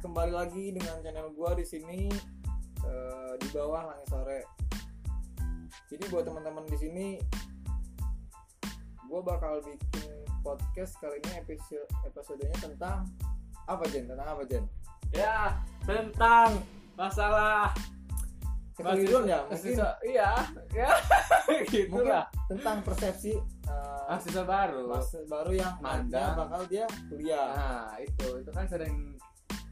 kembali lagi dengan channel gua di sini eh, di bawah langit sore. Jadi buat teman-teman di sini, gua bakal bikin podcast kali ini episode episodenya tentang apa Jen? Tentang apa Jen? ya tentang masalah Kekeliruan ya, mungkin iya ya gitu mungkin lah tentang persepsi eh, mahasiswa baru mahasiswa baru yang Mandang. bakal dia kuliah. nah itu itu kan sering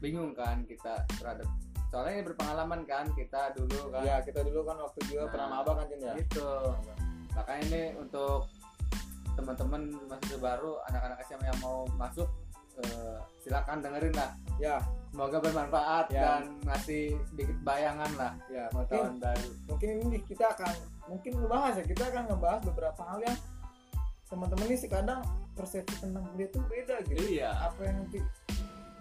bingung kan kita terhadap soalnya ini berpengalaman kan kita dulu kan. Ya kita dulu kan waktu juga Nah, pernah maba kan Jen ya. gitu. Makanya ini untuk teman-teman mahasiswa baru anak-anak SMA yang mau masuk eh, silakan dengerin lah. Ya, semoga bermanfaat Ya. dan ngasih sedikit bayangan lah. Ya mungkin tahun baru. Mungkin ini kita akan mungkin ngebahas ya kita akan ngebahas beberapa hal yang teman-teman ini kadang persepsi tentang kuliah tuh beda gitu. Iya. Apa yang nanti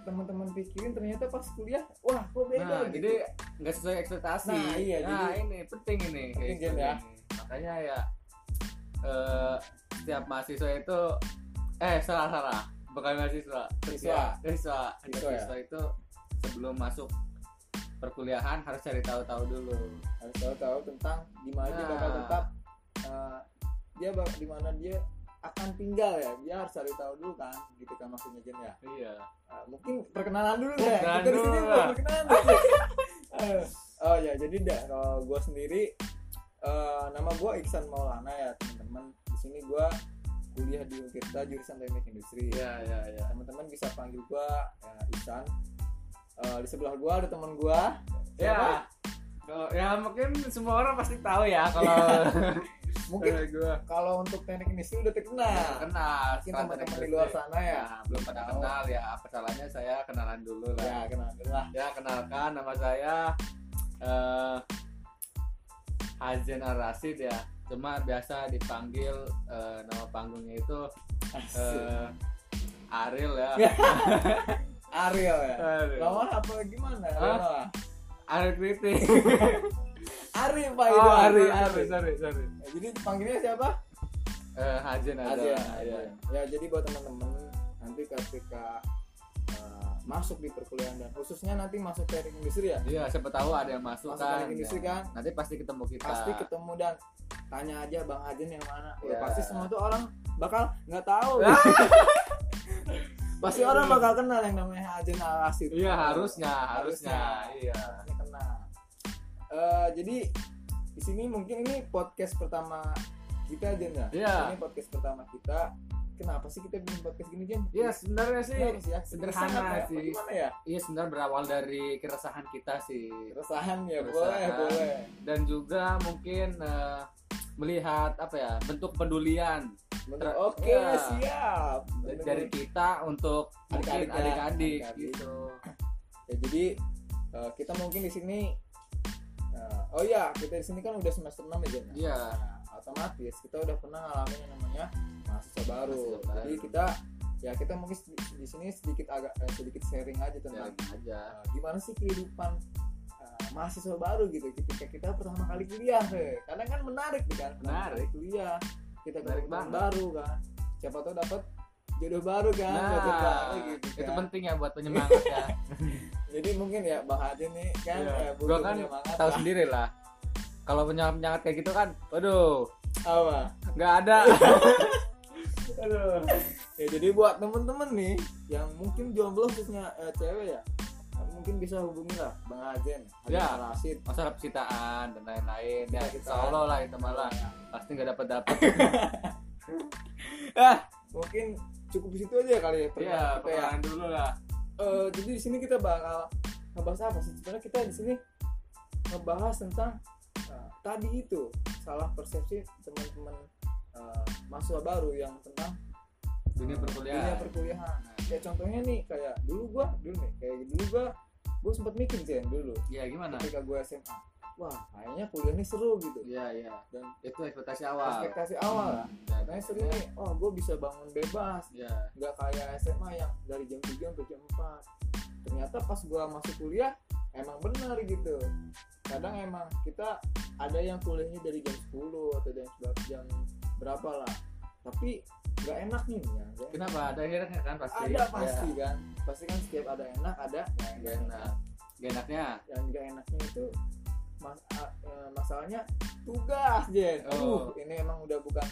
teman-teman pikirin ternyata pas kuliah wah kok beda nah gitu. jadi nggak sesuai ekspektasi Nah, iya, nah jadi- ini penting ini Penting, kayak ya. makanya ya eh setiap mahasiswa itu eh salah salah bukan mahasiswa Siswa. siswa Siswa, ya? siswa itu sebelum masuk perkuliahan harus cari tahu-tahu dulu harus tahu tahu tentang di mana dia Nah. bakal tetap eh, dia bak- di mana dia akan tinggal ya. Dia harus cari tahu dulu kan gitu kan maksudnya Jen ya. Iya. Eh, mungkin perkenalan dulu ya Perkenalan kita di sini belum perkenalan dulu. Oh ya jadi dah kalau gue sendiri eh, nama gue Iksan Maulana ya teman-teman. Di sini gue kuliah di Untirta jurusan teknik industri. Iya iya iya. Teman-teman bisa panggil gue ya, Iksan. Eh, di sebelah gue ada teman gue ya Kalau- ya mungkin semua orang pasti tahu ya kalau mungkin Eh, gua kalau untuk teknik industri udah terkenal kenal mungkin teman-teman di luar sana ya Nah, belum pada kenal ya apa salahnya saya kenalan dulu lah ya kenal dulu lah Ya kenalkan nama saya eh Hazen Ar Rasid ya. Cuma biasa dipanggil eh, nama panggungnya itu eh Ariel ya. Ariel ya Ariel. Lama apa gimana? Lama. Ariel Kritik. Ari Pak oh, itu Ari, Ari, Ari, sorry, sorry. Ya, jadi panggilnya siapa? Eh Hazen aja. Ya. Ya jadi buat teman-teman nanti ketika uh, masuk di perkuliahan dan khususnya nanti masuk teknik industri ya. Iya, siapa tahu ada yang masuk, Masuk kan. industri Ya. kan. Nanti pasti ketemu kita. Pasti ketemu dan tanya aja Bang Ajen yang mana. Ya, Ya. pasti semua tuh orang bakal nggak tahu. pasti orang bakal kenal yang namanya Ajen Al Asid. Iya, harusnya, harusnya. Iya. Harusnya kenal. Eh, jadi di sini mungkin ini podcast pertama kita Jen ya. Iya. Ini podcast pertama kita. Kenapa sih kita bikin podcast gini Jen? Iya, sebenarnya sih ya? sederhana ya? sih. Bagaimana ya? Iya, sebenarnya berawal dari keresahan kita sih. Keresahan ya, Keresahan. boleh, boleh. dan juga mungkin eh, melihat apa ya bentuk. Ter- Oke, ya. siap. dari Bener. kita untuk Adik-adik ya, adik-adik adik-adik. gitu. Ya, jadi eh, kita mungkin di sini oh ya, kita di sini kan udah semester 6 ya, Jen. Iya. Nah, otomatis kita udah pernah ngalamin yang namanya mahasiswa baru. Mahasiswa baru. Jadi kita ya kita mungkin di sini sedikit agak eh, sedikit sharing aja tentang Ya, aja. eh, gimana sih kehidupan eh, mahasiswa baru gitu ketika kita pertama kali kuliah he. karena kan menarik kan Menarik. kuliah kita Menarik banget. baru kan siapa tahu dapat jodoh baru kan Nah, jodoh baru gitu itu kan. penting ya buat penyemangat ya. jadi mungkin ya bang Haji nih kan Iya. eh, Gua butuh kan penyemangat Tahu lah. sendiri lah. Kalau penyemangat kayak gitu kan, waduh, apa nggak ada. Aduh. ya jadi buat temen-temen nih yang mungkin jomblo khususnya eh, cewek ya mungkin bisa hubungi lah bang Hajen Ya. Al-Rasid. Masalah percintaan dan lain-lain. Ya, Percintaan. insya Allah lah itu malah pasti nggak dapat dapat. ah mungkin cukup situ aja kali ya Iya, perkenalan kita ya dulu lah. Eh, jadi di sini kita bakal ngebahas apa sih sebenarnya kita di sini ngebahas tentang eh, tadi itu salah persepsi teman-teman eh, mahasiswa baru yang tentang Dunia perkuliahan. dunia perkuliahan ya contohnya nih kayak dulu gua dulu nih kayak dulu gua gua sempat mikir sih dulu Iya, gimana? ketika gua SMA wah kayaknya kuliah ini seru gitu. Iya, iya. dan Itu ekspektasi awal. ekspektasi awal. Lah Ya, katanya seru nih. Oh gua bisa bangun bebas. Ya, nggak kayak SMA yang dari jam 3 sampai jam 4 ternyata pas gua masuk kuliah emang benar gitu. Kadang emang kita ada yang kuliahnya dari jam 10 atau jam 11 jam berapa lah. Tapi nggak enak nih ya. Enak. kenapa? Ada enaknya kan pasti. Ada Ya, pasti kan. Pasti kan setiap ada enak ada nggak enak. Enak. Nggak enaknya. Yang nggak enaknya itu mas a- eh, masalahnya tugas Jen. Oh. uh ini emang udah bukan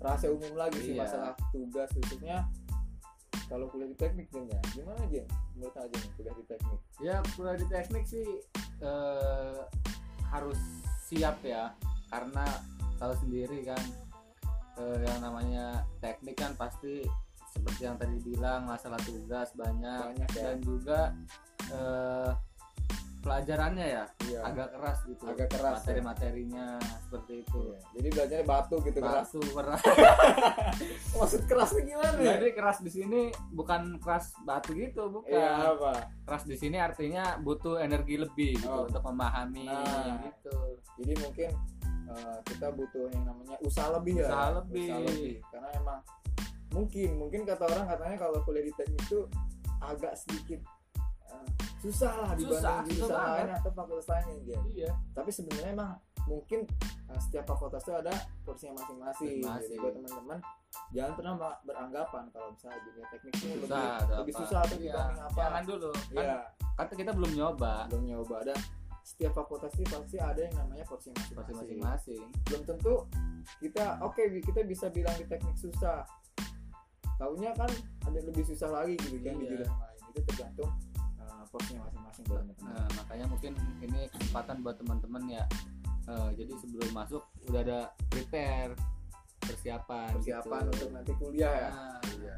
rahasia umum lagi sih Iya. masalah tugas khususnya kalau kuliah di teknik Jen ya. Gimana Jen? Menurut aja nih kuliah di teknik. Ya kuliah di teknik sih eh, harus siap ya. Karena tahu sendiri kan eh, yang namanya teknik kan pasti seperti yang tadi bilang masalah tugas banyak, banyak ya. Dan juga eh, pelajarannya ya iya. agak keras gitu. Agak keras, ya. materi-materinya seperti itu. Iya. jadi belajarnya batu gitu keras. Batu berat. Maksud kerasnya gimana? Ya jadi keras di sini bukan keras batu gitu bukan. Iya apa? Keras di sini artinya butuh energi lebih gitu Oh. untuk memahami Nah. gitu. Jadi mungkin eh, kita butuh yang namanya usaha lebih ya. Usaha lebih. karena emang mungkin mungkin kata orang katanya kalau kuliah di teknik itu agak sedikit susah lah dibanding Susah, susah lain atau fakultas lainnya dia iya. Tapi sebenarnya emang mungkin eh, setiap fakultas itu ada porsinya masing-masing. Jadi buat teman-teman jangan pernah beranggapan kalau misalnya dunia teknik itu lebih susah atau lebih apa. susah atau Iya, dibanding apa? Jangan dulu. Kan, ya kan kita belum nyoba. Belum nyoba. Dan setiap fakultas itu pasti ada yang namanya porsi masing-masing. Belum tentu kita oke Wi, kita bisa bilang di teknik susah. Taunya kan ada lebih susah lagi gitu kan di Iya. jurusan lain. Itu tergantung uh, porsinya masing-masing buat teman-teman. Nah makanya mungkin ini kesempatan buat teman-teman ya. Eh, jadi sebelum masuk udah ada prepare persiapan persiapan gitu. untuk nanti kuliah ya? Nah, iya.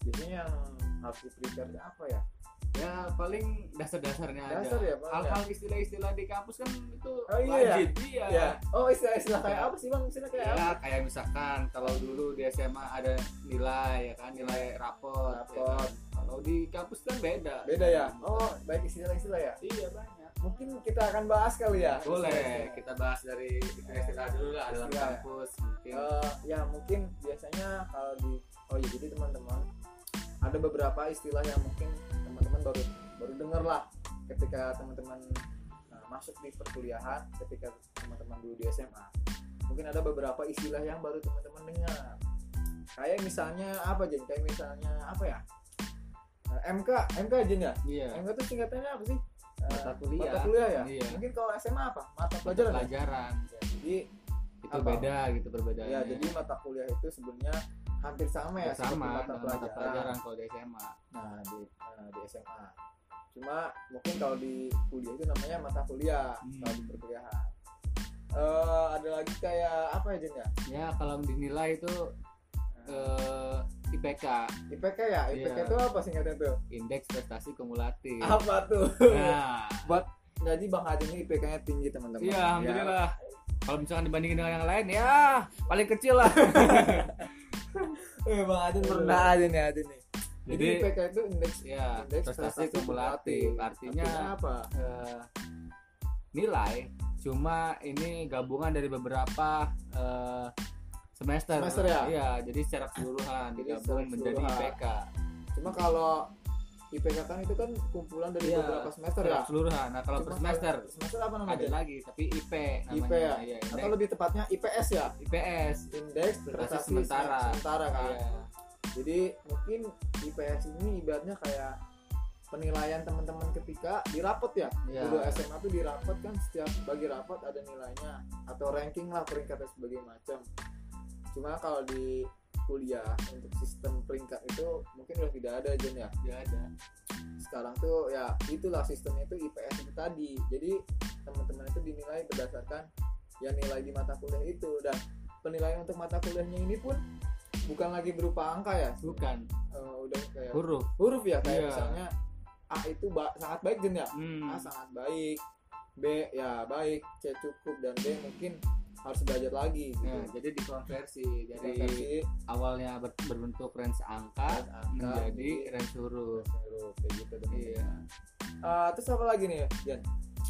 Biasanya yang harus di prepare apa ya? Ya paling dasar-dasarnya aja. Dasar ya, Bang, hal-hal istilah-istilah di kampus kan itu Oh, iya ya? wajib iya. Ya oh istilah-istilah kayak apa sih bang? Istilah kayak ya apa? kayak misalkan kalau dulu di SMA ada nilai ya kan? Nilai rapot, ya Rapot. kan? Kalau di kampus kan beda. Beda ya? Oh baik istilah-istilah ya? Iya banyak. Mungkin kita akan bahas kali ya? Boleh istilah-istilah. kita bahas dari istilah dulu lah dalam Istilah. kampus mungkin. Eh, ya mungkin biasanya kalau di oh ya jadi teman-teman ada beberapa istilah yang mungkin teman-teman baru baru dengar lah ketika teman-teman eh, masuk di perkuliahan ketika teman-teman dulu di SMA mungkin ada beberapa istilah yang baru teman-teman dengar. Kayak misalnya apa Jen kayak misalnya apa ya Eh, MK MK Jen ya iya MK itu singkatannya apa sih Eh, Mata kuliah. mata kuliah ya Iya. mungkin kalau SMA apa mata pelajaran ya? pelajaran jadi itu Apa? beda gitu perbedaannya ya jadi mata kuliah itu sebenarnya hampir sama ya sama mata pelajaran. mata pelajaran kalau di SMA Nah di nah, di SMA. Cuma mungkin kalau di kuliah itu namanya mata kuliah Hmm. kalau di perkuliahan. Eh ada lagi kayak apa ya Jen ya? ya kalau dinilai itu eh, IPK IPK ya? IPK Iya. itu apa singkatnya tuh? indeks prestasi kumulatif Apa tuh? nah Jadi Bang Hadi ini IPK-nya tinggi teman-teman. iya Ya. alhamdulillah kalau misalkan dibandingin dengan yang lain ya paling kecil lah Eh Bang Hadi pernah aja nih Hadi nih. Jadi, jadi IPK itu indeks ya indeks prestasi kumulatif artinya apa? eh, nilai cuma ini gabungan dari beberapa eh, semester. Semester ya? Iya, jadi secara keseluruhan digabung menjadi. IPK. Cuma kalau IPK kan itu kan kumpulan dari Iya, beberapa semester ya. keseluruhan. Nah, kalau per semester semester apa ada namanya? lagi, tapi IP namanya. IP ya? Iya, Atau lebih tepatnya IPS ya? IPS. Indeks Prestasi sementara. sementara kan. Iya. Jadi mungkin IPS ini ibaratnya kayak penilaian teman-teman ketika di rapot ya. Iya. Dulu SMA tuh di rapot kan setiap bagi rapot ada nilainya atau ranking lah peringkatnya sebagai macam. Cuma kalau di kuliah untuk sistem peringkat itu mungkin udah tidak ada Jen ya. Tidak ada. Sekarang tuh ya itulah sistemnya itu IPS itu tadi. Jadi teman-teman itu dinilai berdasarkan ya nilai di mata kuliah itu dan penilaian untuk mata kuliahnya ini pun bukan lagi berupa angka ya. Bukan Eh, udah kayak huruf. huruf ya kayak Iya. misalnya A itu ba- sangat baik Jen ya. Hmm. A sangat baik, B ya baik, C cukup dan D mungkin harus belajar lagi gitu. Nah, jadi dikonversi dari Konversi awalnya ber- berbentuk range angka range angka menjadi jadi range huruf. kayak gitu. Iya. Eh, terus apa lagi nih Jan?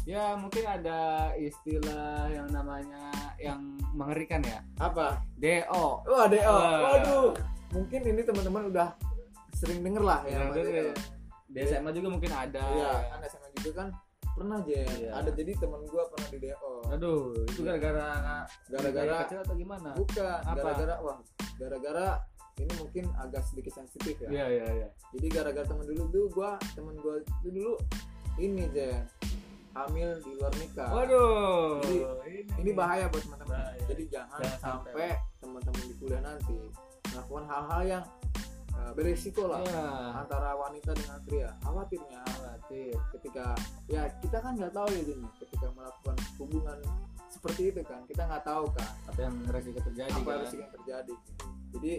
Ya mungkin ada istilah yang namanya yang mengerikan ya. Apa? DO. Wah, DO. Wah. Waduh. Mungkin ini teman-teman udah sering denger lah ya. Denger. DO. Di SMA juga mungkin ada. Iya, kan SMA juga kan pernah aja. Iya. Ada jadi teman gua pernah di DO. Aduh, itu gara-gara Gara-gara kecil atau gimana? bukan, gara-gara wah, gara-gara ini mungkin agak sedikit sensitif ya iya iya iya jadi gara-gara temen dulu tuh gua temen gua itu dulu ini Jen hamil di luar nikah waduh Jadi, ini bahaya buat teman-teman jadi jangan, Jangan sampai. sampai teman-teman di kuliah nanti melakukan hal-hal yang uh, berisiko lah Iya. antara wanita dengan pria. Khawatirnya Khawatir. ketika ya kita kan nggak tahu ya Jen ketika melakukan hubungan seperti itu kan kita nggak taw kan. Apa yang resiko terjadi apa kan. yang terjadi gitu. jadi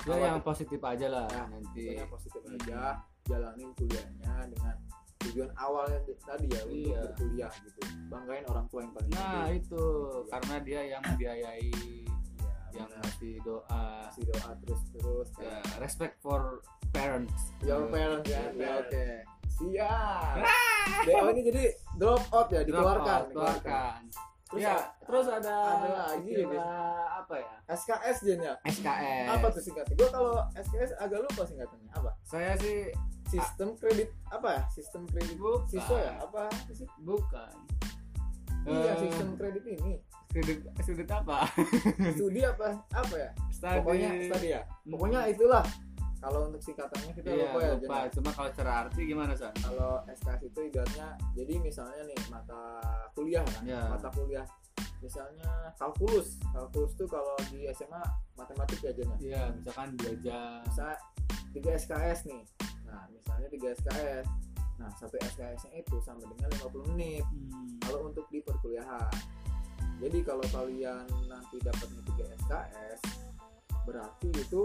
ya yang positif aja lah Ya, nanti. pokoknya positif Hmm. aja. Jalanin kuliahnya dengan tujuan awalnya tadi ya untuk Iya. berkuliah gitu. Banggain orang tua yang paling nah itu. Karena dia yang membiayai yang ngasih doa. Kasih doa terus terus ya, respect for parents. Your parents ya, ya parents. oke. Siap. DO ini jadi drop out ya dikeluarkan out, keluarkan. Terus ya. a- terus ada ada lagi ya, istilah apa ya? SKS Jen ya? SKS apa tuh singkatnya? Gue kalau SKS agak lupa singkatannya. Apa? Saya sih sistem kredit apa ya? Sistem kredit Bukan. siswa ya? Apa sih? Bukan. Iya Eh, sistem kredit ini kredit kredit apa? Studi apa apa ya? Study. pokoknya tadi ya. Hmm. pokoknya itulah. Kalau untuk singkatannya kita iya lupa ya lupa. Jen. cuma kalau secara arti gimana san kalau SKS itu ibaratnya jadi misalnya nih mata kuliah kan? Ya. mata kuliah. Misalnya kalkulus. Kalkulus tuh kalau di SMA matematik ya Jen ya iya misalkan belajar. Misalnya 3 SKS nih. Nah misalnya 3 SKS nah satu SKS nya itu sama dengan 50 menit. Hmm. kalau untuk di perkuliahan jadi kalau kalian nanti dapatnya 3 SKS berarti itu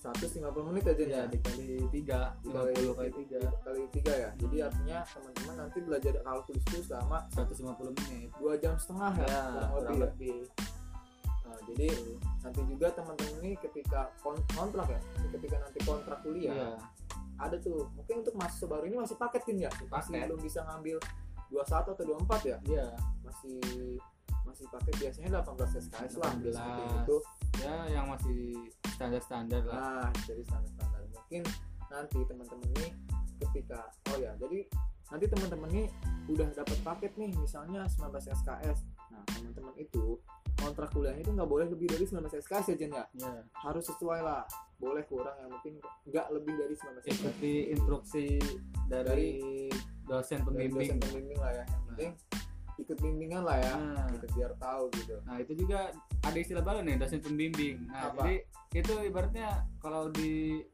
150 menit aja ya ya dikali tiga Dikali- 50 kali tiga. kali tiga ya. Jadi artinya teman-teman nanti belajar kalkulus itu selama 150 menit. dua jam setengah ya, ya kurang lebih ya. lebih. Nah, jadi nanti juga teman-teman ini ketika kon- kontrak ya ketika nanti kontrak kuliah iya. ada tuh mungkin untuk mahasiswa baru ini masih paketin ya? Masih Paket. belum bisa ngambil 21 atau 24 ya? Iya. Masih masih paket biasanya 18 SKS lah 18. seperti itu. Ya yang masih standar standar lah. Nah jadi standar standar mungkin nanti teman-teman ini ketika oh ya jadi nanti teman-teman ini udah dapat paket nih misalnya 19 SKS nah teman-teman itu kontrak kuliahnya itu nggak boleh lebih dari 19 SKS ya Jen ya? Ya. Harus sesuai lah. Boleh kurang yang mungkin nggak lebih dari 19 SKS ikuti instruksi dari dosen dari pembimbing dosen pembimbing. lah ya yang penting ikut bimbingan lah ya Nah. gitu biar tahu gitu Nah itu juga ada istilah baru nih dosen pembimbing. Nah Apa? jadi itu ibaratnya kalau di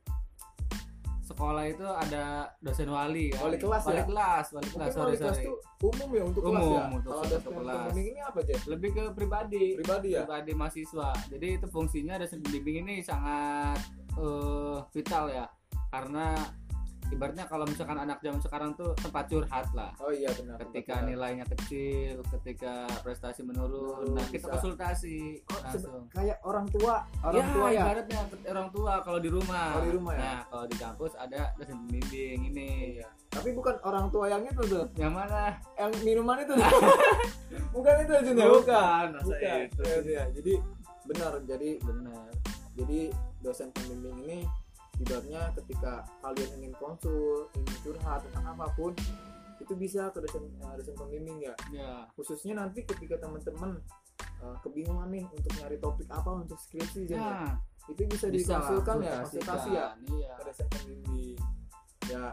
sekolah itu ada dosen wali kan. Wali kelas wali ya? kelas, wali kelas. mungkin Sorry wali kelas tuh umum ya untuk kelas Umum, ya untuk kalau dosen kelas. pembimbing ini apa aja Lebih ke pribadi. pribadi ya Pribadi mahasiswa. Jadi itu fungsinya dosen pembimbing ini sangat eh, vital ya. Karena ibaratnya kalau misalkan anak zaman sekarang tuh tempat curhat lah. oh iya benar Ketika benar. nilainya kecil, ketika prestasi menurun, nah kita bisa. konsultasi Oh, langsung. kayak orang tua orang ya, tua ya ibaratnya orang tua kalau di rumah. Kalau di rumah ya? Nah, kalau di kampus ada dosen pembimbing ini. Iya. tapi bukan orang tua yang itu tuh Yang mana? yang minuman itu tuh. bukan itu aja ya Bukan, masa bukan itu. Iya. jadi benar jadi Benar. jadi dosen pembimbing ini ibaratnya ketika kalian ingin konsul ingin curhat tentang apa pun itu bisa ke dosen eh, dosen pembimbing ya Ya. khususnya nanti ketika teman-teman eh, kebingungan nih untuk nyari topik apa untuk skripsi ya. Nah, itu bisa, bisa dikonsulkan ya konsultasi ya Iya. ke dosen pembimbing ya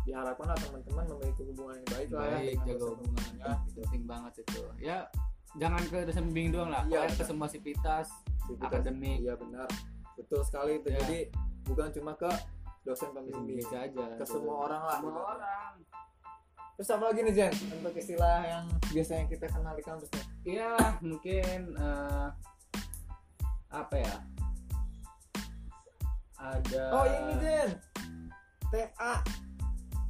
diharapkan lah teman-teman memiliki hubungan yang baik lah ya Baik, jaga dosen hubungan. pembimbingnya, gitu. Penting banget itu. Ya, jangan ke dosen pembimbing doang lah. Iya, Pokoknya ke semua sivitas, akademik, iya benar betul sekali itu Ya. jadi bukan cuma ke dosen pembimbing bisa aja. ke semua orang lah Semua gitu. orang. terus apa lagi nih Jen untuk istilah yang biasanya kita kenal di kampus nih Iya, mungkin eh, apa ya? Ada oh ini Jen TA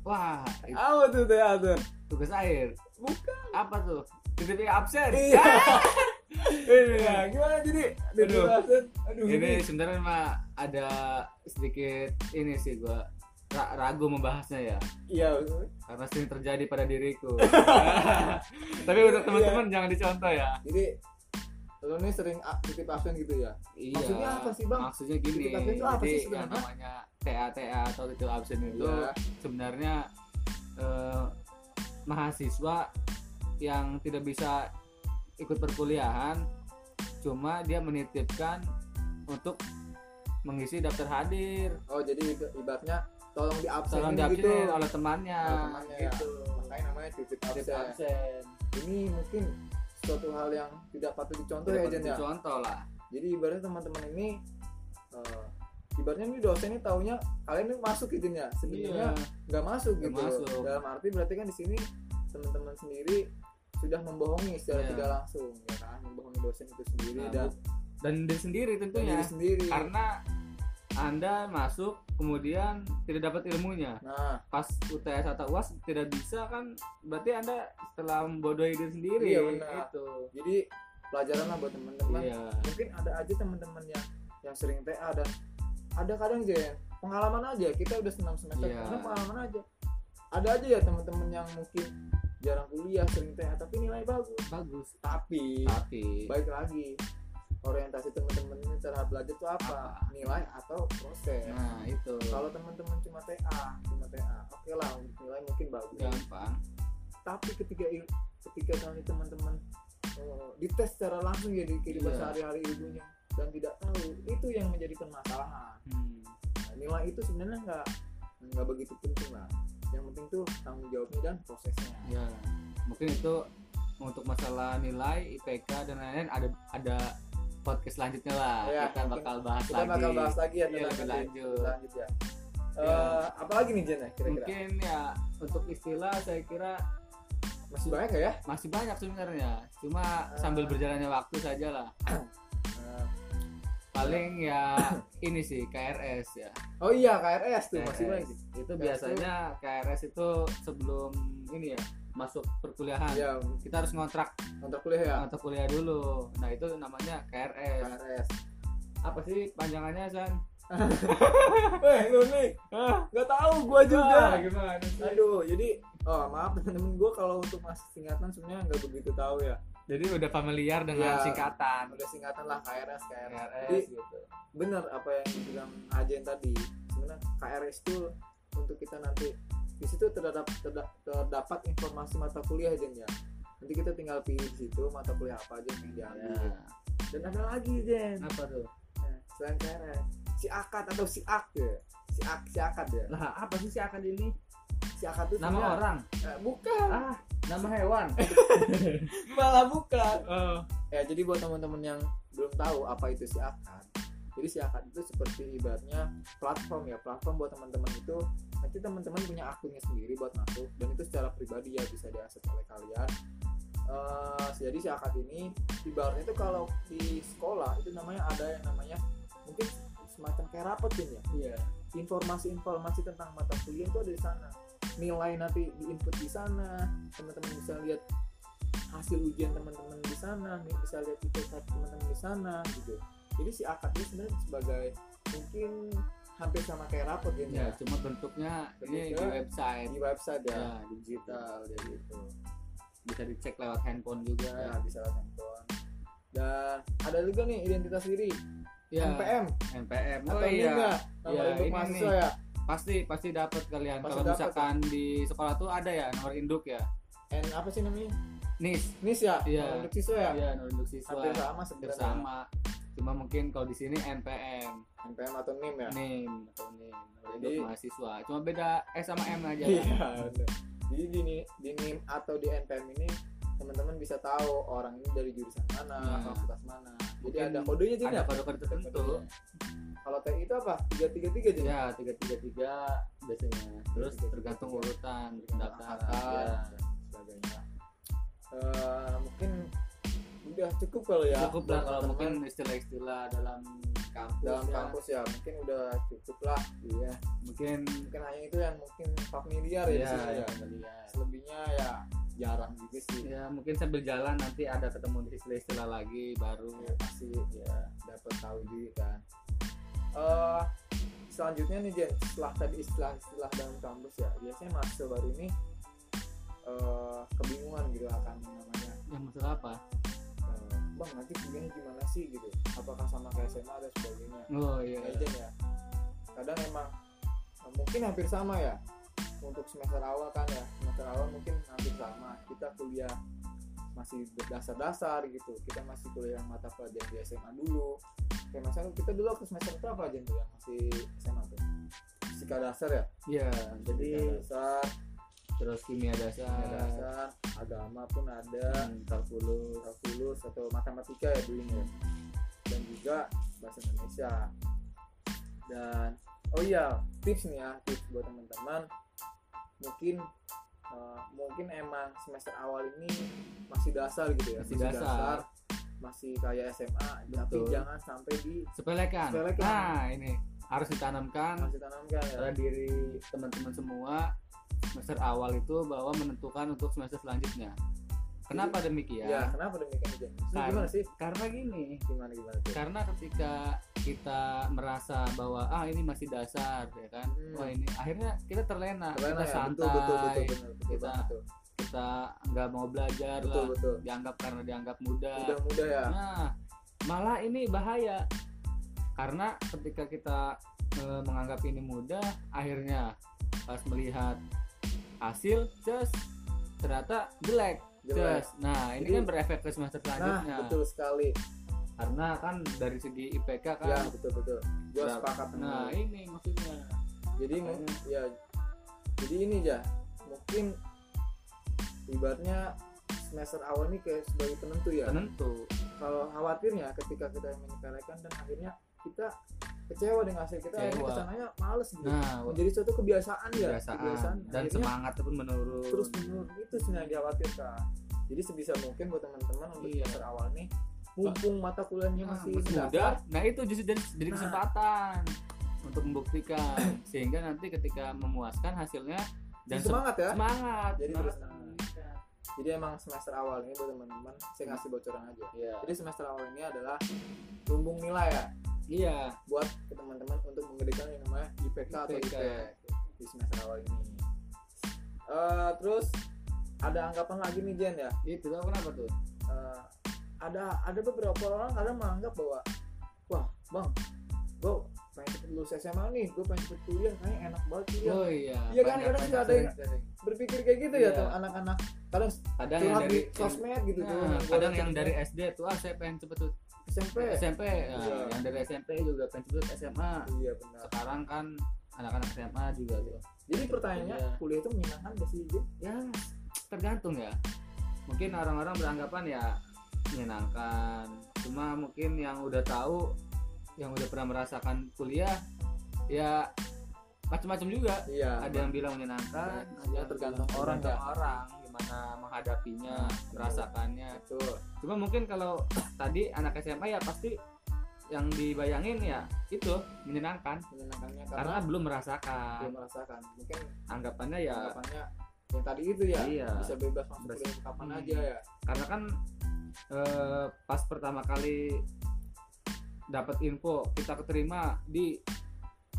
Wah, itu apa tuh TA tuh tugas akhir. bukan Apa tuh? Titik absen. iya Ini, ya gimana jadi Aduh. aduh ini sebenarnya mah ada sedikit ini sih gua ra- ragu membahasnya ya iya karena sering terjadi pada diriku. Tapi untuk teman-teman jangan dicontoh ya. jadi lo nih sering titip absen gitu ya Iya. Maksudnya apa sih, Bang? Maksudnya gini. Titip absen itu apa sih yang namanya TA TA atau titip absen itu Iya. sebenarnya eh, mahasiswa yang tidak bisa ikut perkuliahan cuma dia menitipkan untuk mengisi daftar hadir. Oh jadi ib- ibaratnya tolong di absen tolong gitu. diabsenin oleh temannya. Oleh temannya ya. gitu makanya namanya titip absen. Absen. Ini mungkin suatu hal yang tidak patut dicontoh Tidak ya Jen ya? contoh lah. Jadi ibaratnya teman-teman ini eh, ibaratnya ini dosen ini taunya kalian ini masuk gitu ya? Sebenarnya iya. nggak masuk Nggak gitu. masuk. dalam arti berarti kan di sini teman-teman sendiri sudah membohongi secara Iya. tidak langsung ya kan? Membohongi dosen itu sendiri Nah, dan, dan diri sendiri tentunya. diri sendiri. Karena anda masuk kemudian tidak dapat ilmunya. Nah. Pas UTS atau UAS tidak bisa kan berarti anda setelah membodohi diri sendiri Iya, benar. gitu. Jadi pelajaran lah buat teman-teman. Iya. Mungkin ada aja teman-teman yang yang sering TA dan ada kadang aja pengalaman aja kita udah senam semester Iya. karena pengalaman aja. Ada aja ya teman-teman yang mungkin jarang kuliah sering TA tapi nilai bagus. Bagus. Tapi tapi. baik lagi orientasi teman-teman ini cara belajar itu apa? Apa? nilai atau proses? Nah itu. Kalau teman-teman cuma TA cuma TA oke lah untuk nilai mungkin bagus. Gampang. Tapi ketika ketika nanti teman-teman eh, dites secara langsung ya di kehidupan Iya. sehari-hari ilmunya dan tidak tahu itu yang menjadi permasalahan. Hmm. Nah, nilai itu sebenarnya nggak nggak begitu penting lah yang penting tuh tanggung jawabnya dan prosesnya. Ya mungkin itu untuk masalah nilai IPK dan lain-lain ada ada podcast selanjutnya lah. Ya, kita bakal bahas kita lagi. bakal bahas lagi ya tentang lebih lanjut. Lanjut ya. Ya. Eh, apalagi nih Jen ya kira-kira? Mungkin ya untuk istilah saya kira masih banyak ya? masih banyak sebenarnya. Cuma Ah. sambil berjalannya waktu saja lah paling ya ini sih KRS ya. Oh iya KRS tuh masih KRS. banyak sih itu KRS biasanya KRS itu sebelum ini ya masuk perkuliahan. Ya kita harus ngontrak. Kontrak kuliah ya? Ngontrak kuliah dulu. Nah itu namanya KRS KRS apa sih panjangannya San? Weh lu nih. Ah nggak tahu gua juga. Gimana sih? Aduh jadi oh maaf temen-temen gua kalau untuk masuk singkatan sebenarnya nggak begitu tahu ya jadi udah familiar dengan Ya. singkatan. udah singkatan lah KRS KRS, KRS jadi gitu. bener apa yang dibilang Ajen tadi. Sebenarnya KRS itu untuk kita nanti di situ terdapat terda- terdapat informasi mata kuliah Jen ya. Nanti kita tinggal pilih di situ mata kuliah apa aja yang diambil. Ya. dan ada lagi Jen. Apa tuh? Nah, selain KRS si akad atau si ak ya. Si ak si akad ya. Lah apa sih si akad ini? Si akad itu nama orang? Eh, bukan. Ah nama hewan. Malah bukan. Oh. Ya jadi buat teman-teman yang belum tahu apa itu si akad jadi si akad itu seperti ibaratnya platform ya platform buat teman-teman itu nanti teman-teman punya akunnya sendiri buat masuk dan itu secara pribadi ya bisa diakses oleh kalian. Eh, jadi si akad ini ibaratnya itu kalau di sekolah itu namanya ada yang namanya mungkin semacam kayak rapot Jin, ya. Iya. Informasi-informasi tentang mata kuliah itu ada di sana nilai nanti diinput di sana teman-teman bisa lihat hasil ujian teman-teman di sana nih bisa lihat IPK teman-teman di sana gitu. Jadi si akad ini sebenarnya sebagai mungkin hampir sama kayak rapot ya, ya cuma bentuknya ini di website. di website ya, ya digital jadi gitu. bisa dicek lewat handphone juga. Ya bisa lewat handphone. Dan ada juga nih identitas diri. Ya NPM NPM oh atau iya. Enggak nomor Iya, induk mahasiswa nih. ya pasti pasti dapat kalian. Pasti kalau misalkan di sekolah tuh ada ya nomor induk ya? N apa sih namanya? NIS. NIS ya? Iya. nomor induk siswa ya? Iya nomor induk siswa. Hampir sama sebenarnya. Bersama cuma mungkin kalau di sini NPM NPM atau NIM ya? NIM atau NIM nomor induk Jadi- mahasiswa. Cuma beda S sama M aja. Iya, kan? Jadi di, di NIM atau di NPM ini teman-teman bisa tahu orang ini dari jurusan mana, Nah. fakultas mana. Jadi ada kodenya jadi ada kode-kode tertentu Kalau TI itu apa? Tiga tiga tiga jadi. ya tiga tiga tiga biasanya terus 333. tergantung urutan pendaftaran Angkatan, ya. dan sebagainya. Eh, mungkin udah cukup kalau ya. cukup lah kalau mungkin istilah-istilah dalam kampus dalam ya. kampus ya mungkin udah cukup lah. iya mungkin Mungkin hanya itu yang mungkin familiar ya, di ya, ya. ya. Selebihnya ya jarang juga sih. ya mungkin sambil jalan nanti ada ketemu istilah-istilah lagi baru ya pasti ya dapat tahu juga kan. Eh selanjutnya nih Jen setelah tadi istilah-istilah dalam kampus ya biasanya mahasiswa baru ini eh kebingungan gitu akan namanya. Yang masalah apa? Eh, bang nanti kuliahnya gimana sih? gitu. Apakah sama kayak SMA dan sebagainya? Oh iya ya Jen ya. Kadang emang mungkin hampir sama ya untuk semester awal kan ya. Semester awal mungkin hampir sama. Kita kuliah masih berdasar-dasar gitu. Kita masih kuliah mata pelajaran di SMA dulu. Kayak misalnya kita dulu waktu semester itu apa aja tuh yang masih SMA tuh? Fisika dasar ya? Iya, jadi dasar. Terus kimia dasar, kimia dasar. Agama pun ada. Hmm, kalkulus, kalkulus atau matematika ya dulu ya dan juga bahasa Indonesia. Dan oh iya tips nih ya tips buat teman-teman mungkin eh, mungkin emang semester awal ini masih dasar gitu ya Masih dasar. masih kayak SMA tapi Betul. jangan sampai di sepelekan. Sepelekan. Nah, ini harus ditanamkan harus ditanamkan ya diri teman-teman semua semester awal itu bahwa menentukan untuk semester selanjutnya. Kenapa demikian? ya kenapa demikian Jen? Karena- gimana sih Karena gini, gimana gimana tuh karena ketika kita merasa bahwa ah ini masih dasar ya kan, Hmm. wah ini akhirnya kita terlena, Terlena kita ya santai, betul betul betul betul betul Kita- banget tuh. kita nggak mau belajar betul lah, betul dianggap karena dianggap muda. mudah mudah ya Nah, malah ini bahaya karena ketika kita e, menganggap ini mudah, akhirnya pas melihat hasil, just ternyata jelek. Jelek. Just. Nah, ini Jadi- kan berefek ke semester nah selanjutnya. betul sekali Karena kan dari segi IPK kan. ya betul betul gua Nah, sepakat dengan Nah, ini maksudnya. jadi makanya. mung- ya jadi ini ya mungkin ibaratnya semester awal ini kayak sebagai penentu ya Penentu. kalau khawatirnya ketika kita menyepelekan dan akhirnya kita kecewa dengan hasil kita akhirnya Kecewa. ke sananya males gitu Nah, menjadi suatu kebiasaan ya kebiasaan dan akhirnya semangat pun menurun. terus menurun itu sebenarnya dikhawatirkan jadi sebisa mungkin buat teman-teman untuk Iya. semester awal nih mumpung mata kuliahnya Nah, masih muda. Nah, itu justru jadi, jadi Nah. kesempatan untuk membuktikan sehingga nanti ketika memuaskan hasilnya dan semangat ya semangat. Jadi semangat terus- jadi emang semester awal ini buat teman-teman saya ngasih bocoran aja Iya. jadi semester awal ini adalah lumbung nilai ya Iya. buat ke teman-teman untuk menggedekan yang namanya IPK, atau IPK. IPK di semester awal ini. Eh, terus ada anggapan lagi nih Jen ya. Itu kenapa tuh? Eh, ada ada beberapa orang kadang menganggap bahwa wah bang, gue pengen cepet lulus SMA nih, gue pengen cepet kuliah, kayaknya enak banget kuliah. Oh iya. Iya kan, kadang suka ada yang-. Berpikir kayak gitu ya Iya. tuh anak-anak. Kadang Kadang yang dari sosmed gitu tuh. Nah, gua kadang yang dari. SD tuh ah saya pengen cepet tuh SMP. SMP nah, Iya. yang dari SMP juga cepet SMA Iya benar. sekarang kan anak-anak SMA juga tuh Jadi pertanyaannya Iya. kuliah itu menyenangkan gak sih Jen? ya tergantung ya mungkin orang-orang beranggapan ya menyenangkan cuma mungkin yang udah tahu yang udah pernah merasakan kuliah ya macam-macam juga Iya. ada yang bilang menyenangkan Ya, ada yang tergantung orang, tergantung orang gimana menghadapinya Nah, betul. merasakannya Betul. cuma mungkin kalau tadi anak SMA ya pasti yang dibayangin ya itu menyenangkan menyenangkannya karena karena belum merasakan belum merasakan mungkin anggapannya ya anggapannya yang tadi itu ya Iya. bisa bebas masuk Bebas. kapan Hmm. aja ya karena kan eh, pas pertama kali dapat info kita keterima di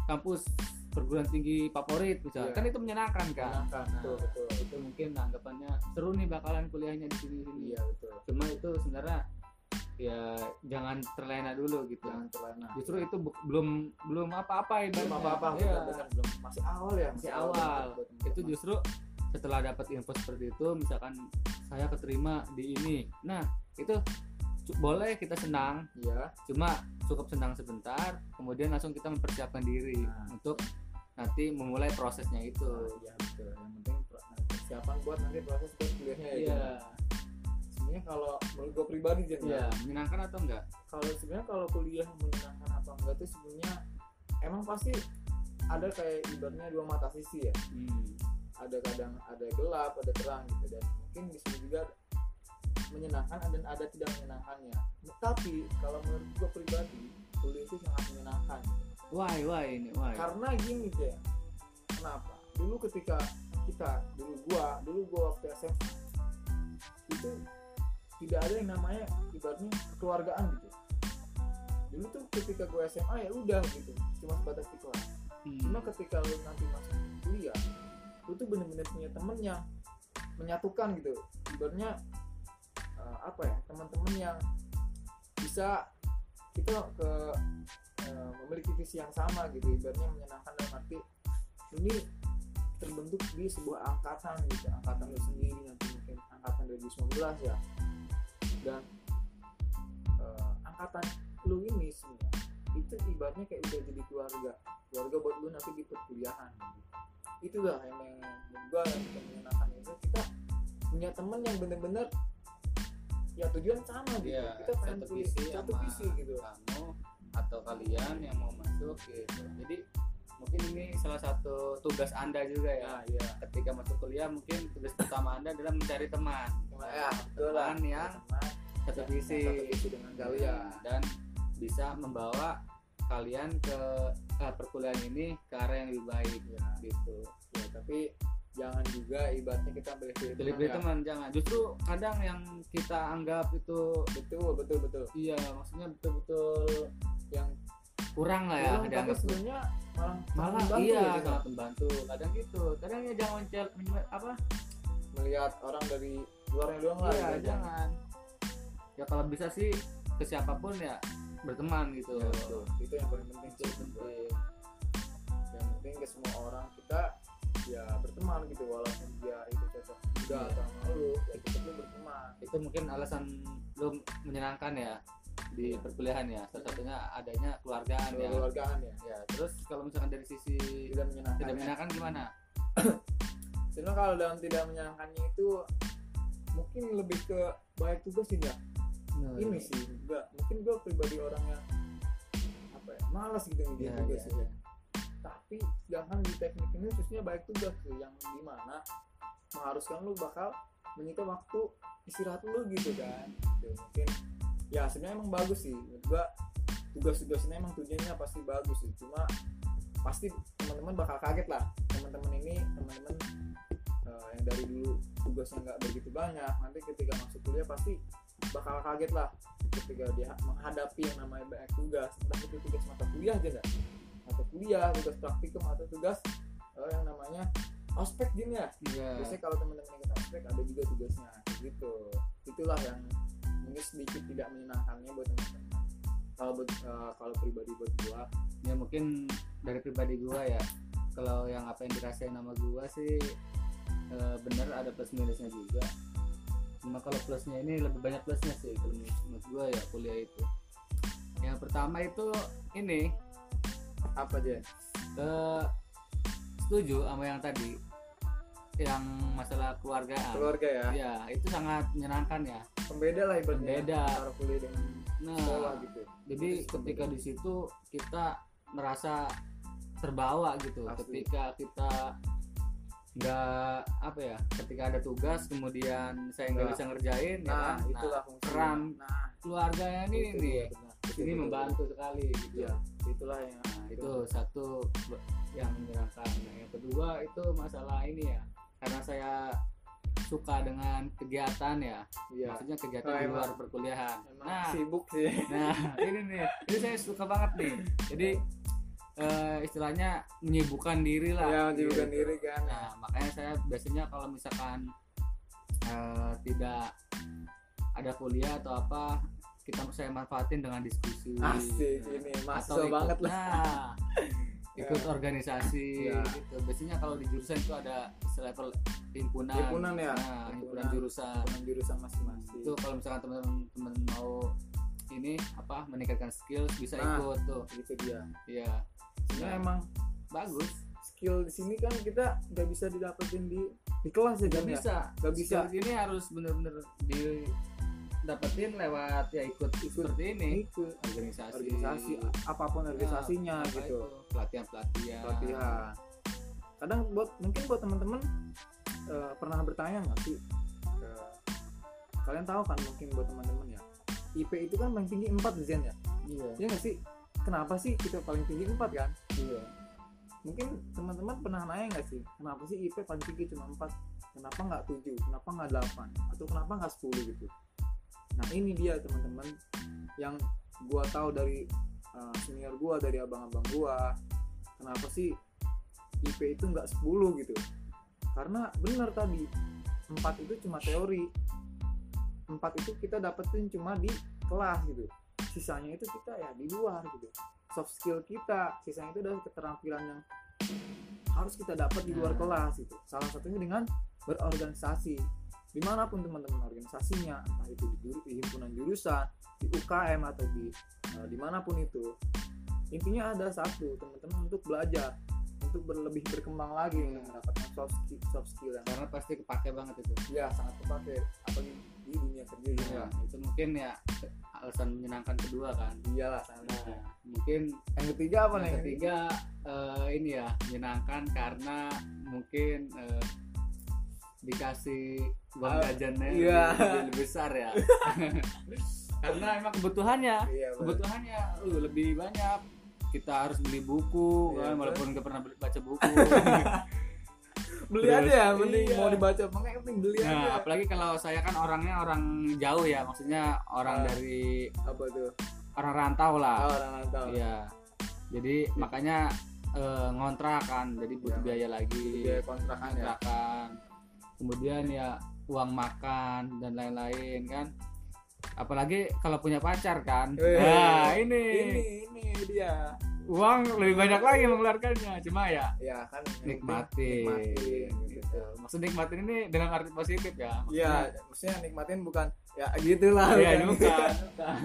kampus perguruan tinggi favorit misalnya. Iya. kan itu menyenangkan kan? Menyenangkan Nah, betul betul. Itu mungkin anggapannya seru nih bakalan kuliahnya di sini sini. Iya betul. Cuma itu sebenarnya ya jangan terlena dulu gitu. Jangan terlena. Justru itu belum belum apa-apa belum ibaratnya. apa apa Iya. benar belum masih awal ya Masih awal. buat teman-teman. itu justru setelah dapat info seperti itu misalkan saya keterima di ini. Nah itu boleh kita senang. Iya. Cuma cukup senang sebentar kemudian langsung kita mempersiapkan diri Nah. untuk nanti memulai prosesnya itu. Iya betul. Yang penting nah, persiapan buat nanti proses buat kuliahnya ya iya. Jen. sebenarnya kalau menurut gue pribadi Jen, iya ya, menyenangkan atau enggak? Kalau sebenarnya kalau kuliah menyenangkan atau enggak itu sebenarnya emang pasti ada kayak ibaratnya dua mata sisi ya. Hmm. ada kadang ada gelap ada terang gitu dan mungkin di sini juga menyenangkan dan ada tidak menyenangkannya. Tapi kalau menurut gue pribadi kuliah itu sangat menyenangkan why why ini? Why? Karena gini deh kenapa? Dulu ketika kita dulu gua dulu gua waktu SMA itu tidak ada yang namanya ibaratnya kekeluargaan gitu. Dulu tuh ketika gua SMA ya udah gitu cuma sebatas di kelas Hmm. cuma ketika lu nanti masuk kuliah lu tuh bener-bener punya temen yang menyatukan gitu. Ibaratnya eh, apa ya teman-teman yang bisa kita ke eh, memiliki visi yang sama gitu ibaratnya menyenangkan dalam arti ini terbentuk di sebuah angkatan gitu angkatan lu sendiri nanti mungkin angkatan 2019 ya. Dan eh, angkatan lu ini sebenarnya itu ibaratnya kayak udah jadi keluarga keluarga buat lu nanti di perkuliahan itulah yang yang menurut gua yang bikin menyenangkan itu. Kita punya temen yang bener-bener ya tujuan sama gitu. Iya, kita pengen satu visi satu visi gitu. kamu atau kalian yang mau masuk gitu. Jadi mungkin ini salah satu tugas anda juga ya. Nah iya. Ketika masuk kuliah mungkin tugas pertama anda adalah mencari teman. Ya betul teman yang satu visi. satu visi dengan kalian. Dan bisa membawa kalian ke eh, perkuliahan ini ke arah yang lebih baik ya, gitu. Ya tapi jangan juga ibaratnya kita pilih-pilih pilih-pilih teman ya. jangan. Justru kadang yang kita anggap itu betul betul betul. Iya maksudnya betul-betul yang kurang lah ya kurang, tapi sebenarnya malah malah membantu iya ya sangat membantu. Kadang gitu kadang ya jangan mencel apa? Melihat orang dari luarnya doang lah iya gitu. jangan. Ya kalau bisa sih ke siapa pun ya berteman gitu. Ya, betul. itu yang paling penting itu sih penting yang penting ke semua orang kita ya berteman gitu walaupun dia itu cocok juga Iya. atau sama lu ya kita berteman. Itu mungkin alasan lu menyenangkan ya di perkuliahan ya. Salah satunya adanya keluargaan ya. Keluargaan ya. Ya terus kalau misalkan dari sisi tidak menyenangkan tidak menyenangkan gimana? Sebenarnya kalau dalam tidak menyenangkannya itu mungkin lebih ke banyak tugas sih ya Nah, ini sih enggak mungkin gue pribadi orang yang apa ya malas gitu ya, ngerjain tugas ya, sih ya. tapi sedangkan di teknik ini khususnya baik tugas tuh yang di mana mengharuskan lu bakal menyita waktu istirahat lu gitu kan. Tuh, mungkin ya sebenarnya emang bagus sih. Menurut gua tugas-tugas ini emang tujuannya pasti bagus sih. Cuma pasti teman-teman bakal kaget lah. Teman-teman ini teman-teman eh, yang dari dulu tugasnya nggak begitu banyak nanti ketika masuk kuliah pasti bakal kaget lah. Ketika dia menghadapi yang namanya banyak tugas. Entah itu tugas mata kuliah aja nggak? Mata kuliah tugas praktikum atau tugas eh, yang namanya ospek gini ya. Iya. biasanya kalau teman-teman ikut ospek ada juga tugasnya. Gitu. Itulah yang mungkin sedikit tidak menyenangkannya buat teman-teman. Kalau buat eh, kalau pribadi buat gua ya mungkin dari pribadi gua ya. Kalau yang apa yang dirasain sama gua sih eh, bener ada plus minusnya juga. Cuma kalau plusnya ini lebih banyak plusnya sih kalau menurut gua ya kuliah itu. Yang pertama itu ini. Apa aja? Eh, setuju sama yang tadi yang masalah keluargaan keluarga ya? Ya itu sangat menyenangkan ya. Pembeda lah ibaratnya Pembeda. antara kuliah dengan nah sekolah gitu. jadi ketika di situ kita merasa terbawa gitu. Pasti. ketika kita nggak apa ya ketika ada tugas kemudian saya nggak Nggak. bisa ngerjain ya nah kan? itulah fungsi peran nah. keluarganya ini itu nih. dia, benar. Betul, ini betul, membantu sekali gitu. Ya itulah yang nah, itu. satu yang menyenangkan. Nah, yang kedua itu masalah ini ya karena saya suka dengan kegiatan ya Iya. maksudnya kegiatan Oh, di luar perkuliahan emang nah sibuk sih Nah, ini nih, ini saya suka banget nih. Jadi eh, istilahnya menyibukkan diri lah. ya menyibukkan Gitu. diri kan Nah, makanya saya biasanya kalau misalkan eh, tidak ada kuliah atau apa, kita saya manfaatin dengan diskusi. asik ini ikut- banget lah Nah, ikut Ya. organisasi Ya. gitu. Biasanya kalau di jurusan itu ada selevel himpunan. Himpunan ya? Nah, himpunan Himpunan. jurusan dengan jurusan masing-masing itu kalau misalkan teman-teman mau ini apa meningkatkan skill bisa Nah. ikut tuh gitu dia iya sebenarnya Nah. emang bagus skill di sini kan kita nggak bisa didapetin di di kelas ya nggak kan ya bisa Nggak bisa. Skill ini harus bener-bener didapetin lewat ya ikut, seperti ini. ikut. Organisasi. Organisasi apa pun organisasinya Apa gitu. itu, pelatihan pelatihan. Pelatihan. Kadang buat mungkin buat teman-teman eh, pernah bertanya nggak sih? Eh, kalian tahu kan mungkin buat teman-teman ya? IP itu kan paling tinggi 4 Zen ya? Iya. Ya nggak sih? Kenapa sih kita paling tinggi 4 kan? Iya. Mungkin teman-teman pernah nanya nggak sih kenapa sih IP paling tinggi cuma 4 kenapa nggak 7 kenapa nggak 8 atau kenapa nggak 10 gitu nah ini dia teman-teman yang gua tahu dari uh, senior gua dari abang-abang gua. Kenapa sih IP itu nggak 10 gitu? Karena benar tadi 4 itu cuma teori. 4 itu kita dapetin cuma di kelas gitu. Sisanya itu kita ya di luar gitu. Soft skill kita sisanya itu adalah keterampilan yang harus kita dapat di luar Nah. kelas itu salah satunya dengan berorganisasi di mana pun teman-teman organisasinya entah itu di, juru- di himpunan jurusan di UKM atau di eh, di mana pun itu intinya ada satu teman-teman untuk belajar untuk berlebih berkembang lagi Hmm. untuk mendapatkan soft skill, soft skill yang karena pasti kepake banget itu. Ya sangat terpakai apalagi di dunia kerja ya itu mungkin ya alasan menyenangkan kedua kan. Iyalah sangat nah, mungkin yang ketiga apa nih? yang ketiga eh, ini ya menyenangkan karena mungkin eh, dikasih uang Ah, jajannya iya. lebih, lebih besar ya karena emang kebutuhannya iya kebutuhannya uh, lebih banyak kita harus beli buku Iya, kan walaupun nggak pernah baca buku beli Terus, aja ya mending iya. mau dibaca makanya penting beli aja nah apalagi kalau saya kan orangnya orang jauh ya maksudnya orang Ah. dari apa tuh orang rantau lah oh, orang rantau Iya. Jadi makanya eh, ngontrak kan, jadi butuh Iya. biaya lagi. biaya kontrakan ya Kontrakan. Kemudian ya uang makan dan lain-lain kan. Apalagi kalau punya pacar kan. Wih. Nah, ini. ini ini dia uang lebih banyak lagi mengeluarkannya. Cuma ya ya kan nikmatin. nikmatin Gitu. Maksud nikmatin ini dengan arti positif ya. Iya, maksudnya nikmatin bukan ya gitulah. Iya, bukan. bukan. bukan.